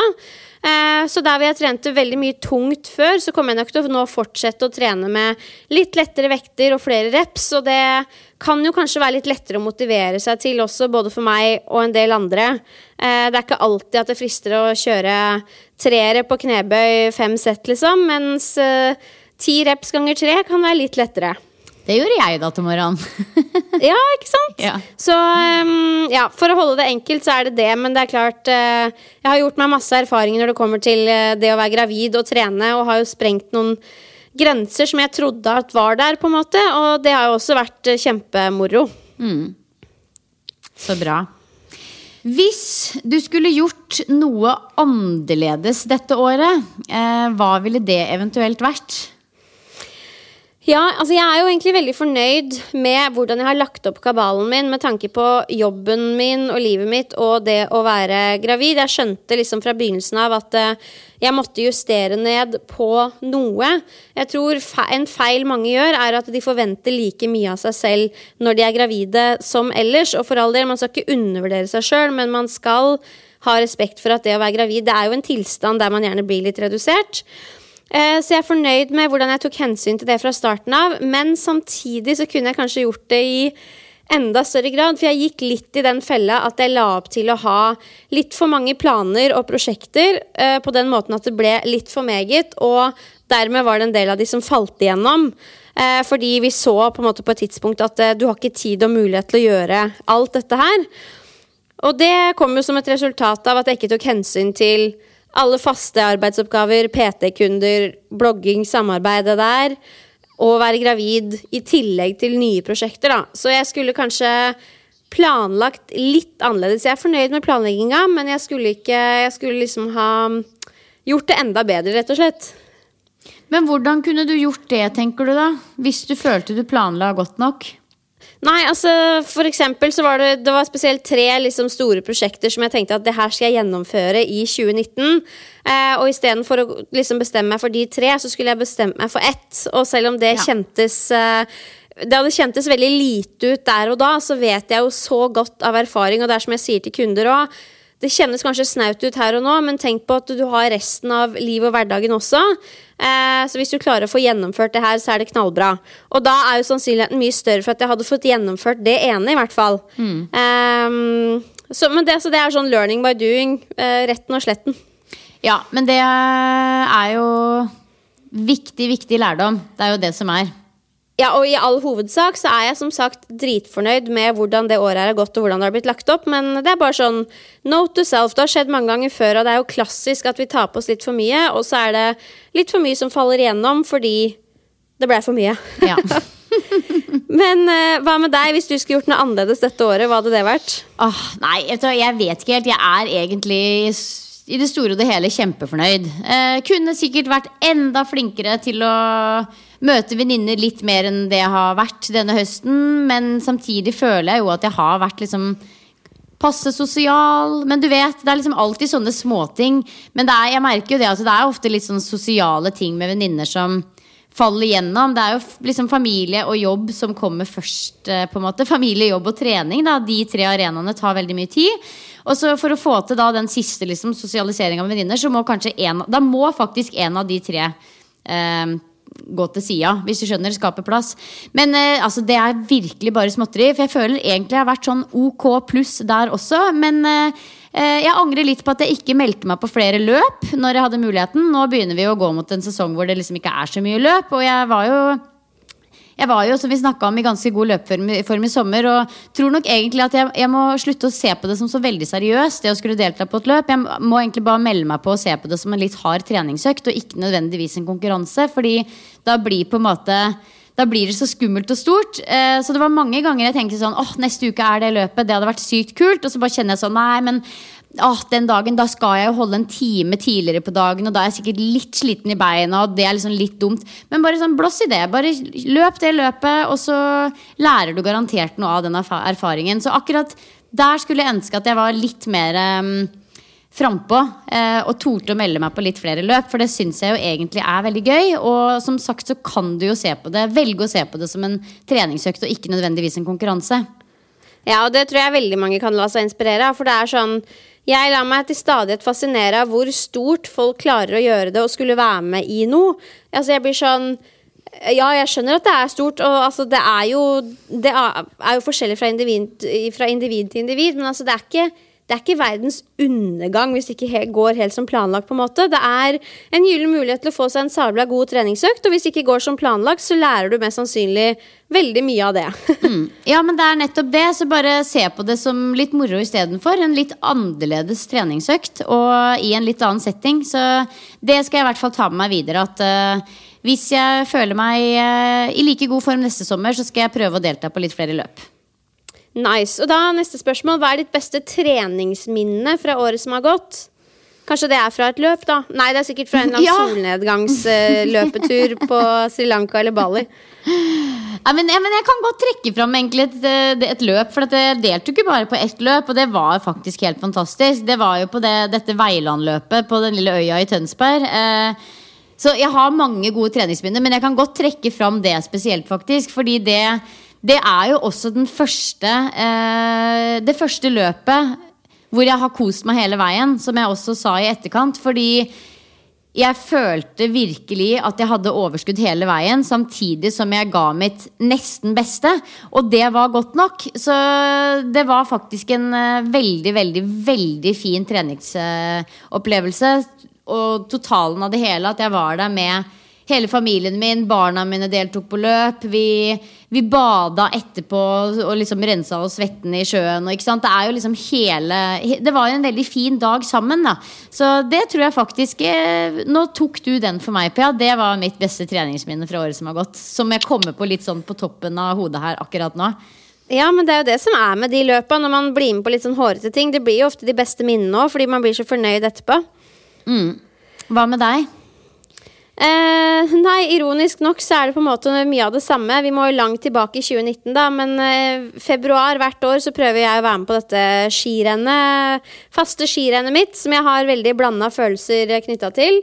Eh, så der hvor jeg trente veldig mye tungt før, så kommer jeg nok til å nå fortsette å trene med litt lettere vekter og flere reps, og det kan jo kanskje være litt lettere å motivere seg til også, både for meg og en del andre. Eh, det er ikke alltid at det frister å kjøre treere på knebøy fem sett, liksom, mens eh, ti reps ganger tre kan være litt lettere. Det gjorde jeg da til morgenen. ja, ikke sant? Ja. Så um, ja, for å holde det enkelt, så er det det. Men det er klart uh, Jeg har gjort meg masse erfaringer når det kommer til uh, det å være gravid og trene, og har jo sprengt noen grenser som jeg trodde at var der, på en måte. Og det har jo også vært uh, kjempemoro. Mm. Så bra. Hvis du skulle gjort noe annerledes dette året, hva ville det eventuelt vært? Ja, altså jeg er jo egentlig veldig fornøyd med hvordan jeg har lagt opp kabalen min med tanke på jobben min og livet mitt og det å være gravid. Jeg skjønte liksom fra begynnelsen av at uh, jeg måtte justere ned på noe. Jeg tror en feil mange gjør, er at de forventer like mye av seg selv når de er gravide som ellers. Og for all del, man skal ikke undervurdere seg sjøl, men man skal ha respekt for at det å være gravid det er jo en tilstand der man gjerne blir litt redusert. Eh, Så jeg er fornøyd med hvordan jeg tok hensyn til det fra starten av. Men samtidig så kunne jeg kanskje gjort det i enda større grad. For jeg gikk litt i den fella at jeg la opp til å ha litt for mange planer og prosjekter. eh, På den måten at det ble litt for meget. Og dermed var det en del av de som falt igjennom. Eh, Fordi vi så på måte på et tidspunkt at du har ikke tid og mulighet til å gjøre alt dette her. Og det kom jo som et resultat av at jeg ikke tok hensyn til alle faste arbeidsoppgaver, PT-kunder, blogging, samarbeidet der, og være gravid i tillegg til nye prosjekter, da. Så jeg skulle kanskje planlagt litt annerledes. Jeg er fornøyd med planlegginga, men jeg skulle ikke Jeg skulle liksom ha gjort det enda bedre, rett og slett. Men hvordan kunne du gjort det, tenker du da? Hvis du følte du planla godt nok? Nei, altså for eksempel så var det, det var spesielt tre liksom, store prosjekter som jeg tenkte at det her skal jeg gjennomføre i 2019. Eh, og istedenfor å liksom, bestemme meg for de tre, så skulle jeg bestemt meg for ett. Og selv om det Ja. kjentes eh, det hadde kjentes veldig lite ut der og da, så vet jeg jo så godt av erfaring, og det er som jeg sier til kunder òg, det kjennes kanskje snaut ut her og nå, men tenk på at du har resten av livet og hverdagen også. Eh, så hvis du klarer å få gjennomført det her, så er det knallbra. Og da er jo sannsynligheten mye større for at jeg hadde fått gjennomført det ene, i hvert fall. Eh, så, men det, så det er sånn learning by doing. Eh, retten og sletten. Ja, men det er jo viktig, viktig lærdom. Det er jo det som er. Ja, og I all hovedsak så er jeg som sagt dritfornøyd med hvordan det året her har gått og hvordan det har blitt lagt opp, men det er bare sånn note to self. Det har skjedd mange ganger før, og det er jo klassisk at vi tar på oss litt for mye, og så er det litt for mye som faller igjennom fordi det ble for mye. Ja. Men uh, hva med deg, hvis du skulle gjort noe annerledes dette året? Hva hadde det vært? Åh, nei, jeg vet ikke helt. Jeg er egentlig i det store og det hele kjempefornøyd. Uh, kunne sikkert vært enda flinkere til å møte venninner litt mer enn det jeg har vært denne høsten. Men samtidig føler jeg jo at jeg har vært liksom passe sosial. Men du vet, det er liksom alltid sånne småting. Men er, jeg merker jo det at det er ofte litt sånn sosiale ting med venninner som faller igjennom. Det er jo liksom familie og jobb som kommer først. eh, på en måte Familie, jobb og trening. Da. De tre arenaene tar veldig mye tid. Og så For å få til da den siste liksom, sosialiseringa med venninner, så må kanskje en, da må faktisk en av de tre eh, gå til sida, hvis du skjønner. Skape plass. Men eh, altså, det er virkelig bare småtteri. For jeg føler egentlig jeg har vært sånn OK pluss der også. Men eh, eh, jeg angrer litt på at jeg ikke meldte meg på flere løp når jeg hadde muligheten. Nå begynner vi å gå mot en sesong hvor det liksom ikke er så mye løp. Og jeg var jo jeg var jo, som vi snakka om, i ganske god løpeform i- sommer. Og tror nok egentlig at jeg, jeg må slutte å se på det som så veldig seriøst. Det å skulle delta på et løp. Jeg må egentlig bare melde meg på og se på det som en litt hard treningsøkt, og ikke nødvendigvis en konkurranse. Fordi da blir på en måte da blir det så skummelt og stort. Eh, så det var mange ganger jeg tenkte sånn åh, neste uke er det løpet. Det hadde vært sykt kult. Og så bare kjenner jeg sånn nei, men åh, den dagen da skal jeg jo holde en time tidligere på dagen, og da er jeg sikkert litt sliten i beina, og det er liksom litt dumt. Men bare sånn blås i det. Bare løp det løpet, og så lærer du garantert noe av den erfaringen. Så akkurat der skulle jeg ønske at jeg var litt mer um, frampå eh, og torde å melde meg på litt flere løp, for det syns jeg jo egentlig er veldig gøy. Og som sagt så kan du jo se på det, velge å se på det som en treningsøkt og ikke nødvendigvis en konkurranse. Ja, og det tror jeg veldig mange kan la seg inspirere av. For det er sånn Jeg lar meg til stadighet fascinere av hvor stort folk klarer å gjøre det og skulle være med i noe. Altså, jeg blir sånn Ja, jeg skjønner at det er stort, og altså, det er jo Det er jo forskjellig fra individ, fra individ til individ, men altså, det er ikke det er ikke verdens undergang hvis det ikke går helt som planlagt. på en måte. Det er en gyllen mulighet til å få seg en sabla god treningsøkt, og hvis det ikke går som planlagt, så lærer du mest sannsynlig veldig mye av det. Ja, men det er nettopp det, så bare se på det som litt moro istedenfor. En litt annerledes treningsøkt og i en litt annen setting. Så det skal jeg i hvert fall ta med meg videre. At Uh, hvis jeg føler meg eh, i like god form neste sommer, så skal jeg prøve å delta på litt flere løp. Nice. Og da neste spørsmål. Hva er ditt beste treningsminne fra året som har gått? Kanskje det er fra et løp, da? Nei, det er sikkert fra en eller annen Ja. solnedgangsløpetur på Sri Lanka eller Bali. Ja, men, ja, men jeg kan godt trekke fram egentlig et, eh, et løp. For jeg deltok jo bare på ett løp, og det var faktisk helt fantastisk. Det var jo på det, dette Veilandløpet på den lille øya i Tønsberg. Eh, så jeg har mange gode treningsminner, men jeg kan godt trekke fram det spesielt, faktisk. Fordi det, det er jo også den første eh, Det første løpet hvor jeg har kost meg hele veien, som jeg også sa i etterkant. Fordi jeg følte virkelig at jeg hadde overskudd hele veien, samtidig som jeg ga mitt nesten beste. Og det var godt nok. Så det var faktisk en eh, veldig, veldig, veldig fin treningsopplevelse. Og totalen av det hele, at jeg var der med Hele familien min, barna mine deltok på løp. Vi, vi bada etterpå og liksom rensa oss svetten i sjøen. Og, det er jo liksom hele Det var jo en veldig fin dag sammen, da. Så det tror jeg faktisk eh, Nå tok du den for meg, Pia. Det var mitt beste treningsminne fra året som har gått. Som jeg kommer på litt sånn på toppen av hodet her akkurat nå. Ja, men det er jo det som er med de løpa, når man blir med på litt sånn hårete ting. Det blir jo ofte de beste minnene òg, fordi man blir så fornøyd etterpå. Mm. Hva med deg? Eh, nei, ironisk nok så er det på en måte mye av det samme. Vi må jo langt tilbake i 2019, da, men eh, februar hvert år så prøver jeg å være med på dette skirennet. Faste skirennet mitt, som jeg har veldig blanda følelser knytta til.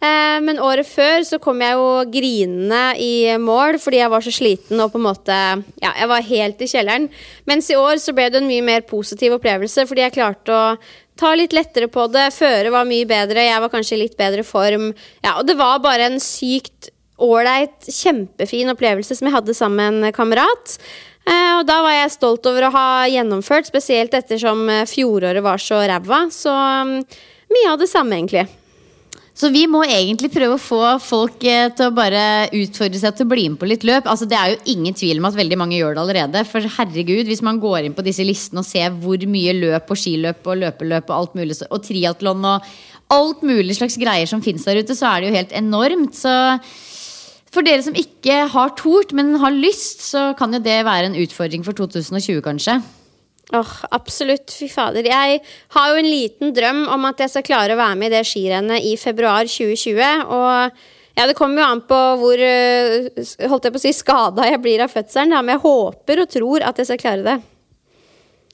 Eh, men året før så kom jeg jo grinende i mål fordi jeg var så sliten og på en måte Ja, jeg var helt i kjelleren. Mens i år så ble det en mye mer positiv opplevelse fordi jeg klarte å ta litt lettere på det. Føre var mye bedre, jeg var kanskje i litt bedre form. Ja, og det var bare en sykt ålreit, kjempefin opplevelse som jeg hadde sammen med en kamerat. Eh, og da var jeg stolt over å ha gjennomført, spesielt ettersom eh, fjoråret var så ræva. Så um, mye av det samme, egentlig. Så vi må egentlig prøve å få folk eh, til å bare utfordre seg til å bli med på litt løp. Altså Det er jo ingen tvil om at veldig mange gjør det allerede. For herregud, hvis man går inn på disse listene og ser hvor mye løp og skiløp og løpeløp og alt mulig, og triatlon og alt mulig slags greier som fins der ute, så er det jo helt enormt. Så for dere som ikke har tort, men har lyst, så kan jo det være en utfordring for 2020, kanskje. Åh, oh, Absolutt. Fy fader. Jeg har jo en liten drøm om at jeg skal klare å være med i det skirennet i februar 2020. Og ja, det kommer jo an på hvor eh, holdt jeg på å si, skada jeg blir av fødselen. Men jeg håper og tror at jeg skal klare det.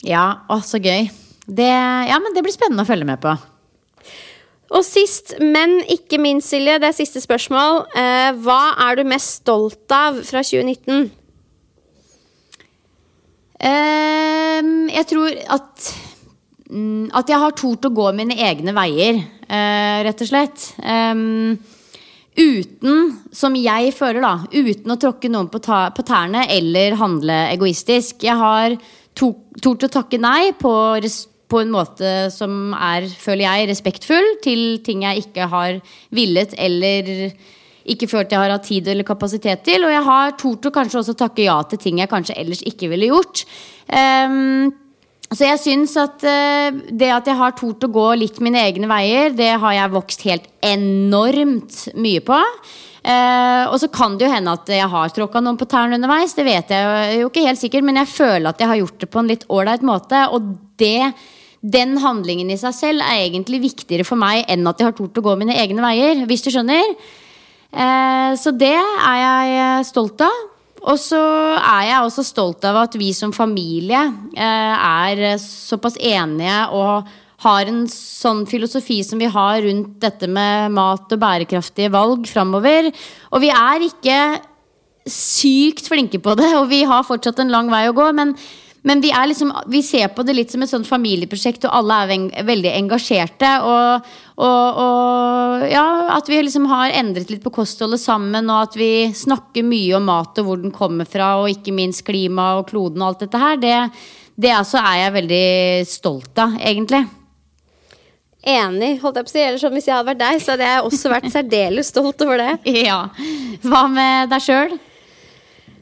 Ja, å, så gøy. Det, ja, men det blir spennende å følge med på. Og sist, men ikke minst, Silje, det er siste spørsmål. Eh, hva er du mest stolt av fra 2019? Uh, jeg tror at um, At jeg har tort å gå mine egne veier, uh, rett og slett. Um, uten, som jeg føler, da, uten å tråkke noen på, tærne eller handle egoistisk. Jeg har to, tort å takke nei på, på en måte som er, føler jeg, respektfull til ting jeg ikke har villet eller ikke følt jeg har hatt tid eller kapasitet til. Og jeg har tort å kanskje også takke ja til ting jeg kanskje ellers ikke ville gjort. Um, så jeg syns at uh, det at jeg har tort å gå litt mine egne veier, det har jeg vokst helt enormt mye på. Uh, og så kan det jo hende at jeg har tråkka noen på tærne underveis. Det vet jeg jo ikke helt sikkert, men jeg føler at jeg har gjort det på en litt ålreit måte. Og det, den handlingen i seg selv er egentlig viktigere for meg enn at jeg har tort å gå mine egne veier. Hvis du skjønner? Eh, så det er jeg eh, stolt av. Og så er jeg også stolt av at vi som familie eh, er såpass enige og har en sånn filosofi som vi har rundt dette med mat og bærekraftige valg framover. Og vi er ikke sykt flinke på det, og vi har fortsatt en lang vei å gå. men men vi, liksom, vi, ser på det litt som et sånt familieprosjekt, og alle er veldig engasjerte. Og, og, og ja, at vi liksom har endret litt på kostholdet sammen, og at vi snakker mye om mat og hvor den kommer fra, og ikke minst klima og kloden og alt dette her. Det, det altså er jeg veldig stolt av, egentlig. Enig. holdt jeg på å si, eller sånn, Hvis jeg hadde vært deg, så hadde jeg også vært særdeles stolt over det. Ja. Hva med deg sjøl?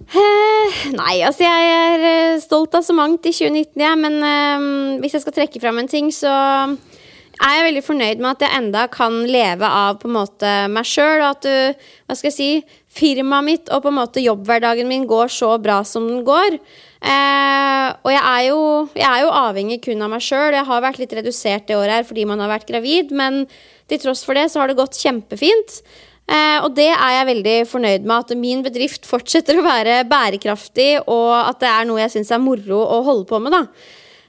Eh, nei, altså jeg er eh, stolt av så mangt i 2019, ja, men eh, hvis jeg skal trekke fram en ting, så er jeg veldig fornøyd med at jeg enda kan leve av på en måte meg sjøl, og at du, hva skal jeg si, firmaet mitt og på en måte jobbhverdagen min går så bra som den går. Eh, og jeg er, jo, jeg er, jo, avhengig kun av meg sjøl. Jeg har vært litt redusert det året her fordi man har vært gravid, men til tross for det så har det gått kjempefint. Eh, og det er jeg veldig fornøyd med, at min bedrift fortsetter å være bærekraftig, og at det er noe jeg syns er moro å holde på med. da.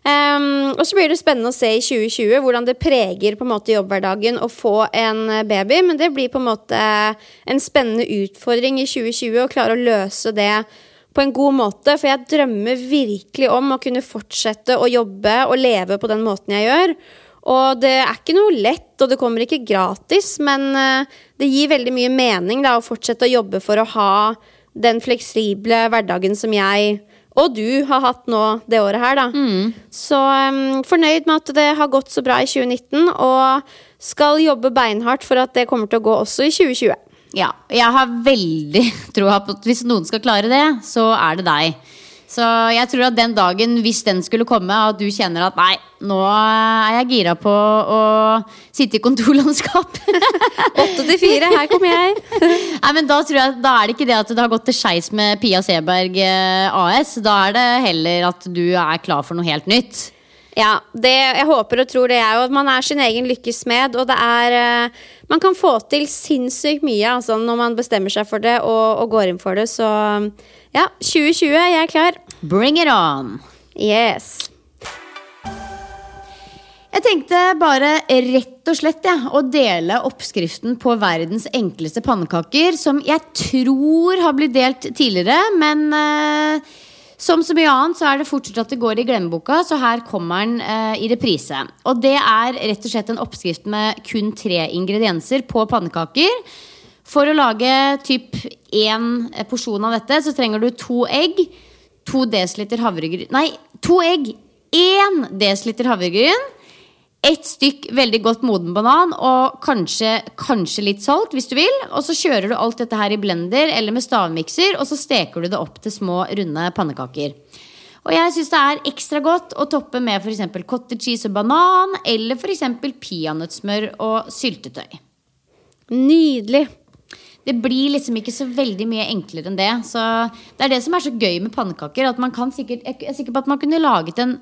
Um, og så blir det spennende å se i 2020 hvordan det preger på en måte jobbhverdagen å få en baby. Men det blir på en måte en spennende utfordring i 2020 å klare å løse det på en god måte. For jeg drømmer virkelig om å kunne fortsette å jobbe og leve på den måten jeg gjør. Og det er ikke noe lett, og det kommer ikke gratis, men eh, det gir veldig mye mening da, å fortsette å jobbe for å ha den fleksible hverdagen som jeg og du har hatt nå det året her, da. Så um, fornøyd med at det har gått så bra i 2019, og skal jobbe beinhardt for at det kommer til å gå også i 2020. Ja, jeg har veldig troa på at hvis noen skal klare det, så er det deg. Så jeg tror at den dagen, hvis den skulle komme, at du kjenner at nei, nå er jeg gira på å sitte i kontorlandskap. Åtte til fire, her kommer jeg. nei, men da tror jeg da er det ikke det at det har gått til skeis med Pia Seberg eh, AS. Da er det heller at du er klar for noe helt nytt. Ja, det, jeg håper og tror det er jo at man er sin egen lykkes smed, og det er eh, Man kan få til sinnssykt mye altså, når man bestemmer seg for det og, og går inn for det, så ja, 2020, jeg er klar. Bring it on! Yes. Jeg tenkte bare rett og slett ja, å dele oppskriften på verdens enkleste pannekaker, som jeg tror har blitt delt tidligere, men eh, som så mye annet så er det fortsatt at det går i glemmeboka, så her kommer den eh, i reprise. Og det er rett og slett en oppskrift med kun tre ingredienser på pannekaker. For å lage typ én porsjon av dette, så trenger du to egg, to dl havregryn Nei, to egg! 1 dl havregryn. Ett stykk veldig godt moden banan og kanskje, kanskje litt salt hvis du vil. Og så kjører du alt dette her i blender eller med stavmikser, og så steker du det opp til små, runde pannekaker. Og jeg syns det er ekstra godt å toppe med f.eks. cottage cheese og banan, eller f.eks. peanøttsmør og syltetøy. Nydelig. Det blir liksom ikke så veldig mye enklere enn det. Så Det er det som er så gøy med pannekaker. At man kan sikkert, jeg er sikker på at man kunne laget en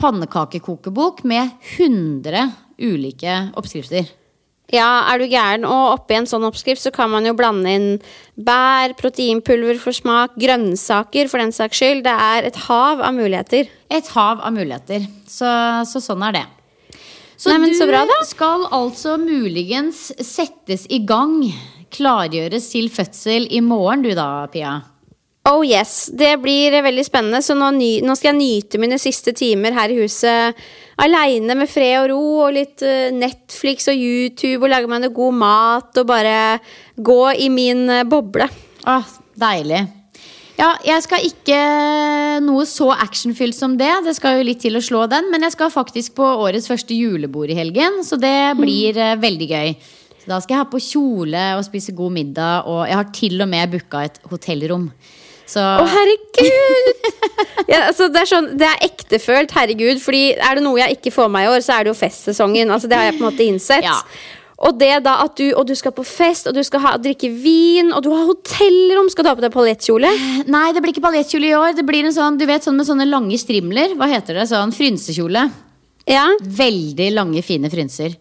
pannekakekokebok med 100 ulike oppskrifter. Ja, er du gæren? Og oppi en sånn oppskrift så kan man jo blande inn bær, proteinpulver for smak, grønnsaker for den saks skyld. Det er et hav av muligheter. Et hav av muligheter. Så, så sånn er det. Så Nei, du så bra, skal altså muligens settes i gang, klargjøres til fødsel i morgen du da, Pia? Oh yes, Det blir veldig spennende. Så nå, nå skal jeg nyte mine siste timer her i huset aleine med fred og ro og litt eh, Netflix og YouTube og lage meg noe god mat og bare gå i min eh, boble. Ah, deilig. Ja, jeg skal ikke noe så actionfylt som det. Det skal jo litt til å slå den. Men jeg skal faktisk på årets første julebord i helgen, så det blir mm. veldig gøy. Da skal jeg ha på kjole og spise god middag, og jeg har til og med booka et hotellrom. Så Å, herregud! ja, altså, det, er sånn, det er ektefølt, herregud. Fordi er det noe jeg ikke får meg i år, så er det jo festsesongen. Altså, det har jeg på en måte innsett. Ja. Og det da at du, og du skal på fest, og du skal ha, drikke vin, og du har hotellrom. Skal du ha på deg paljettkjole? Nei, det blir ikke paljettkjole i år. Det blir en sånn, du vet, sånn med sånne lange strimler. Hva heter det? Sånn frynsekjole. Ja. Veldig lange, fine frynser.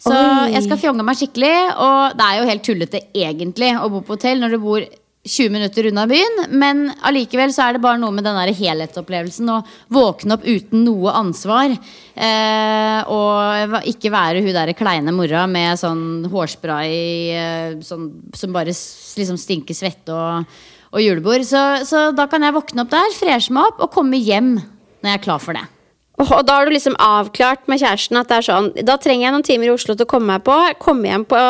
Så Oi. jeg skal fjonge meg skikkelig. Og det er jo helt tullete egentlig å bo på hotell når du bor 20 minutter unna byen, men allikevel så er det bare noe med den der helhetsopplevelsen. Å våkne opp uten noe ansvar. Eh, og ikke være hun der kleine mora med sånn hårspray eh, sånn, som bare liksom stinker svette og, og julebord. Så, så da kan jeg våkne opp der, freshe meg opp og komme hjem når jeg er klar for det. Og da har du liksom avklart med kjæresten at det er sånn Da trenger jeg noen timer i Oslo til å komme meg på. Komme hjem på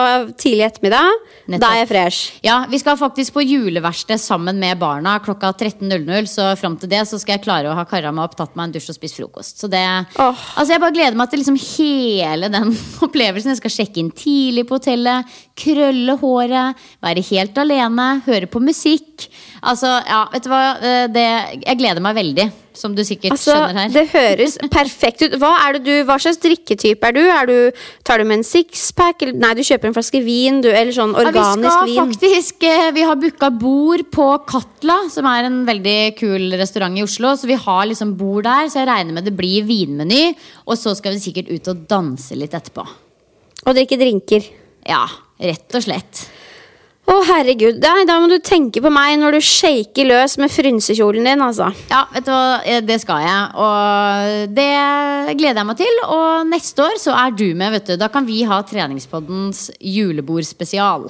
tidlig ettermiddag. Nettopp. Da er jeg fresh. Ja, Vi skal faktisk på juleverksted sammen med barna klokka 13.00. Så fram til det så skal jeg klare å ha kara meg opp, tatt meg en dusj og spist frokost. Så det, oh. altså Jeg bare gleder meg til liksom hele den opplevelsen. Jeg skal sjekke inn tidlig på hotellet, krølle håret, være helt alene, høre på musikk. Altså, ja, vet du hva. Eh, Det, jeg gleder meg veldig, som du sikkert Altså, skjønner her. det høres perfekt ut. Hva, du, hva slags drikketype er du? Er du tar du med en sixpack? Nei, du kjøper en flaske vin, du, eller sånn Ja, vi skal vin. faktisk eh, Vi har booka bord på Katla, som er en veldig kul restaurant i Oslo. Så vi har liksom bord der, så jeg regner med det blir vinmeny. Og så skal vi sikkert ut og danse litt etterpå. Og drikke drinker. Ja, rett og slett. Å, herregud. Nei, da må du tenke på meg når du shaker løs med frynsekjolen din, altså. Ja, vet du hva, Eh, det skal jeg. Og det gleder jeg meg til. Og neste år så er du med, vet du. Da kan vi ha Treningspoddens julebordspesial.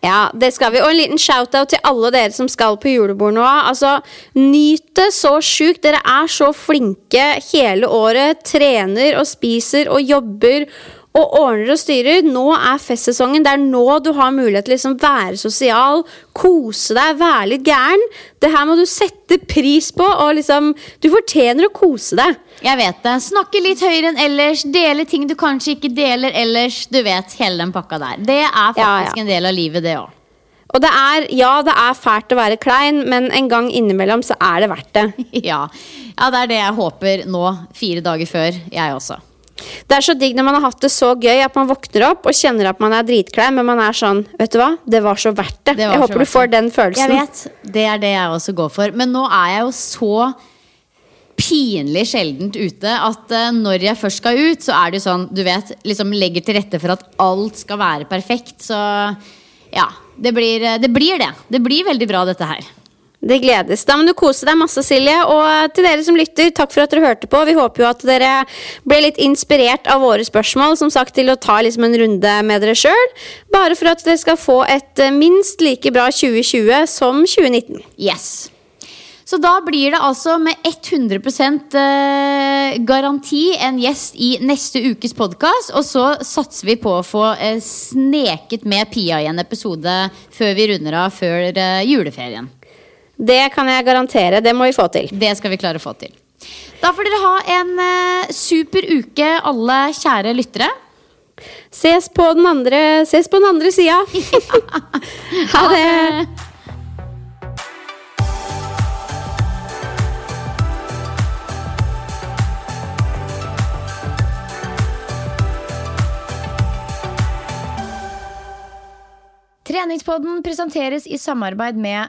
Ja, det skal vi. Og en liten shout-out til alle dere som skal på julebord nå. Altså, Nyt det så sjukt. Dere er så flinke hele året. Trener og spiser og jobber og ordner og styrer. Nå er festsesongen. Det er nå du har mulighet til å liksom være sosial, kose deg, være litt gæren. Det her må du sette pris på, og liksom Du fortjener å kose deg. Jeg vet det. Snakke litt høyere enn ellers. Dele ting du kanskje ikke deler ellers. Du vet, hele den pakka der. Det er faktisk Ja, ja. en del av livet, det òg. Og det er, ja, det er fælt å være klein, men en gang innimellom så er det verdt det. Ja. ja, det er det jeg håper nå, fire dager før. Jeg også. Det er så digg når man har hatt det så gøy at man våkner opp og kjenner at man er dritklein, men man er sånn Vet du hva, det var så verdt det. Det jeg håper du får den følelsen. Jeg vet, Det er det jeg også går for. Men nå er jeg jo så pinlig sjeldent ute at uh, når jeg først skal ut, så er det jo sånn, du vet, liksom legger til rette for at alt skal være perfekt. Så ja, det blir eh, det. Blir det. det blir veldig bra, dette her. Det gledes. Da må du kose deg masse, Silje. Og til dere som lytter, takk for at dere hørte på. Vi håper jo at dere ble litt inspirert av våre spørsmål, som sagt, til å ta liksom en runde med dere sjøl. Bare for at dere skal få et eh, minst like bra 2020 som 2019. Yes. Så da blir det altså med 100 eh, garanti en gjest i neste ukes podkast. Og så satser vi på å få eh, sneket med Pia i en episode før vi runder av før juleferien. Det kan jeg garantere. Det må vi få til. Det skal vi klare å få til. Da får dere ha en eh, super uke, alle kjære lyttere. Ses på den andre, ses på den andre sida. ha det. Treningspodden presenteres i samarbeid med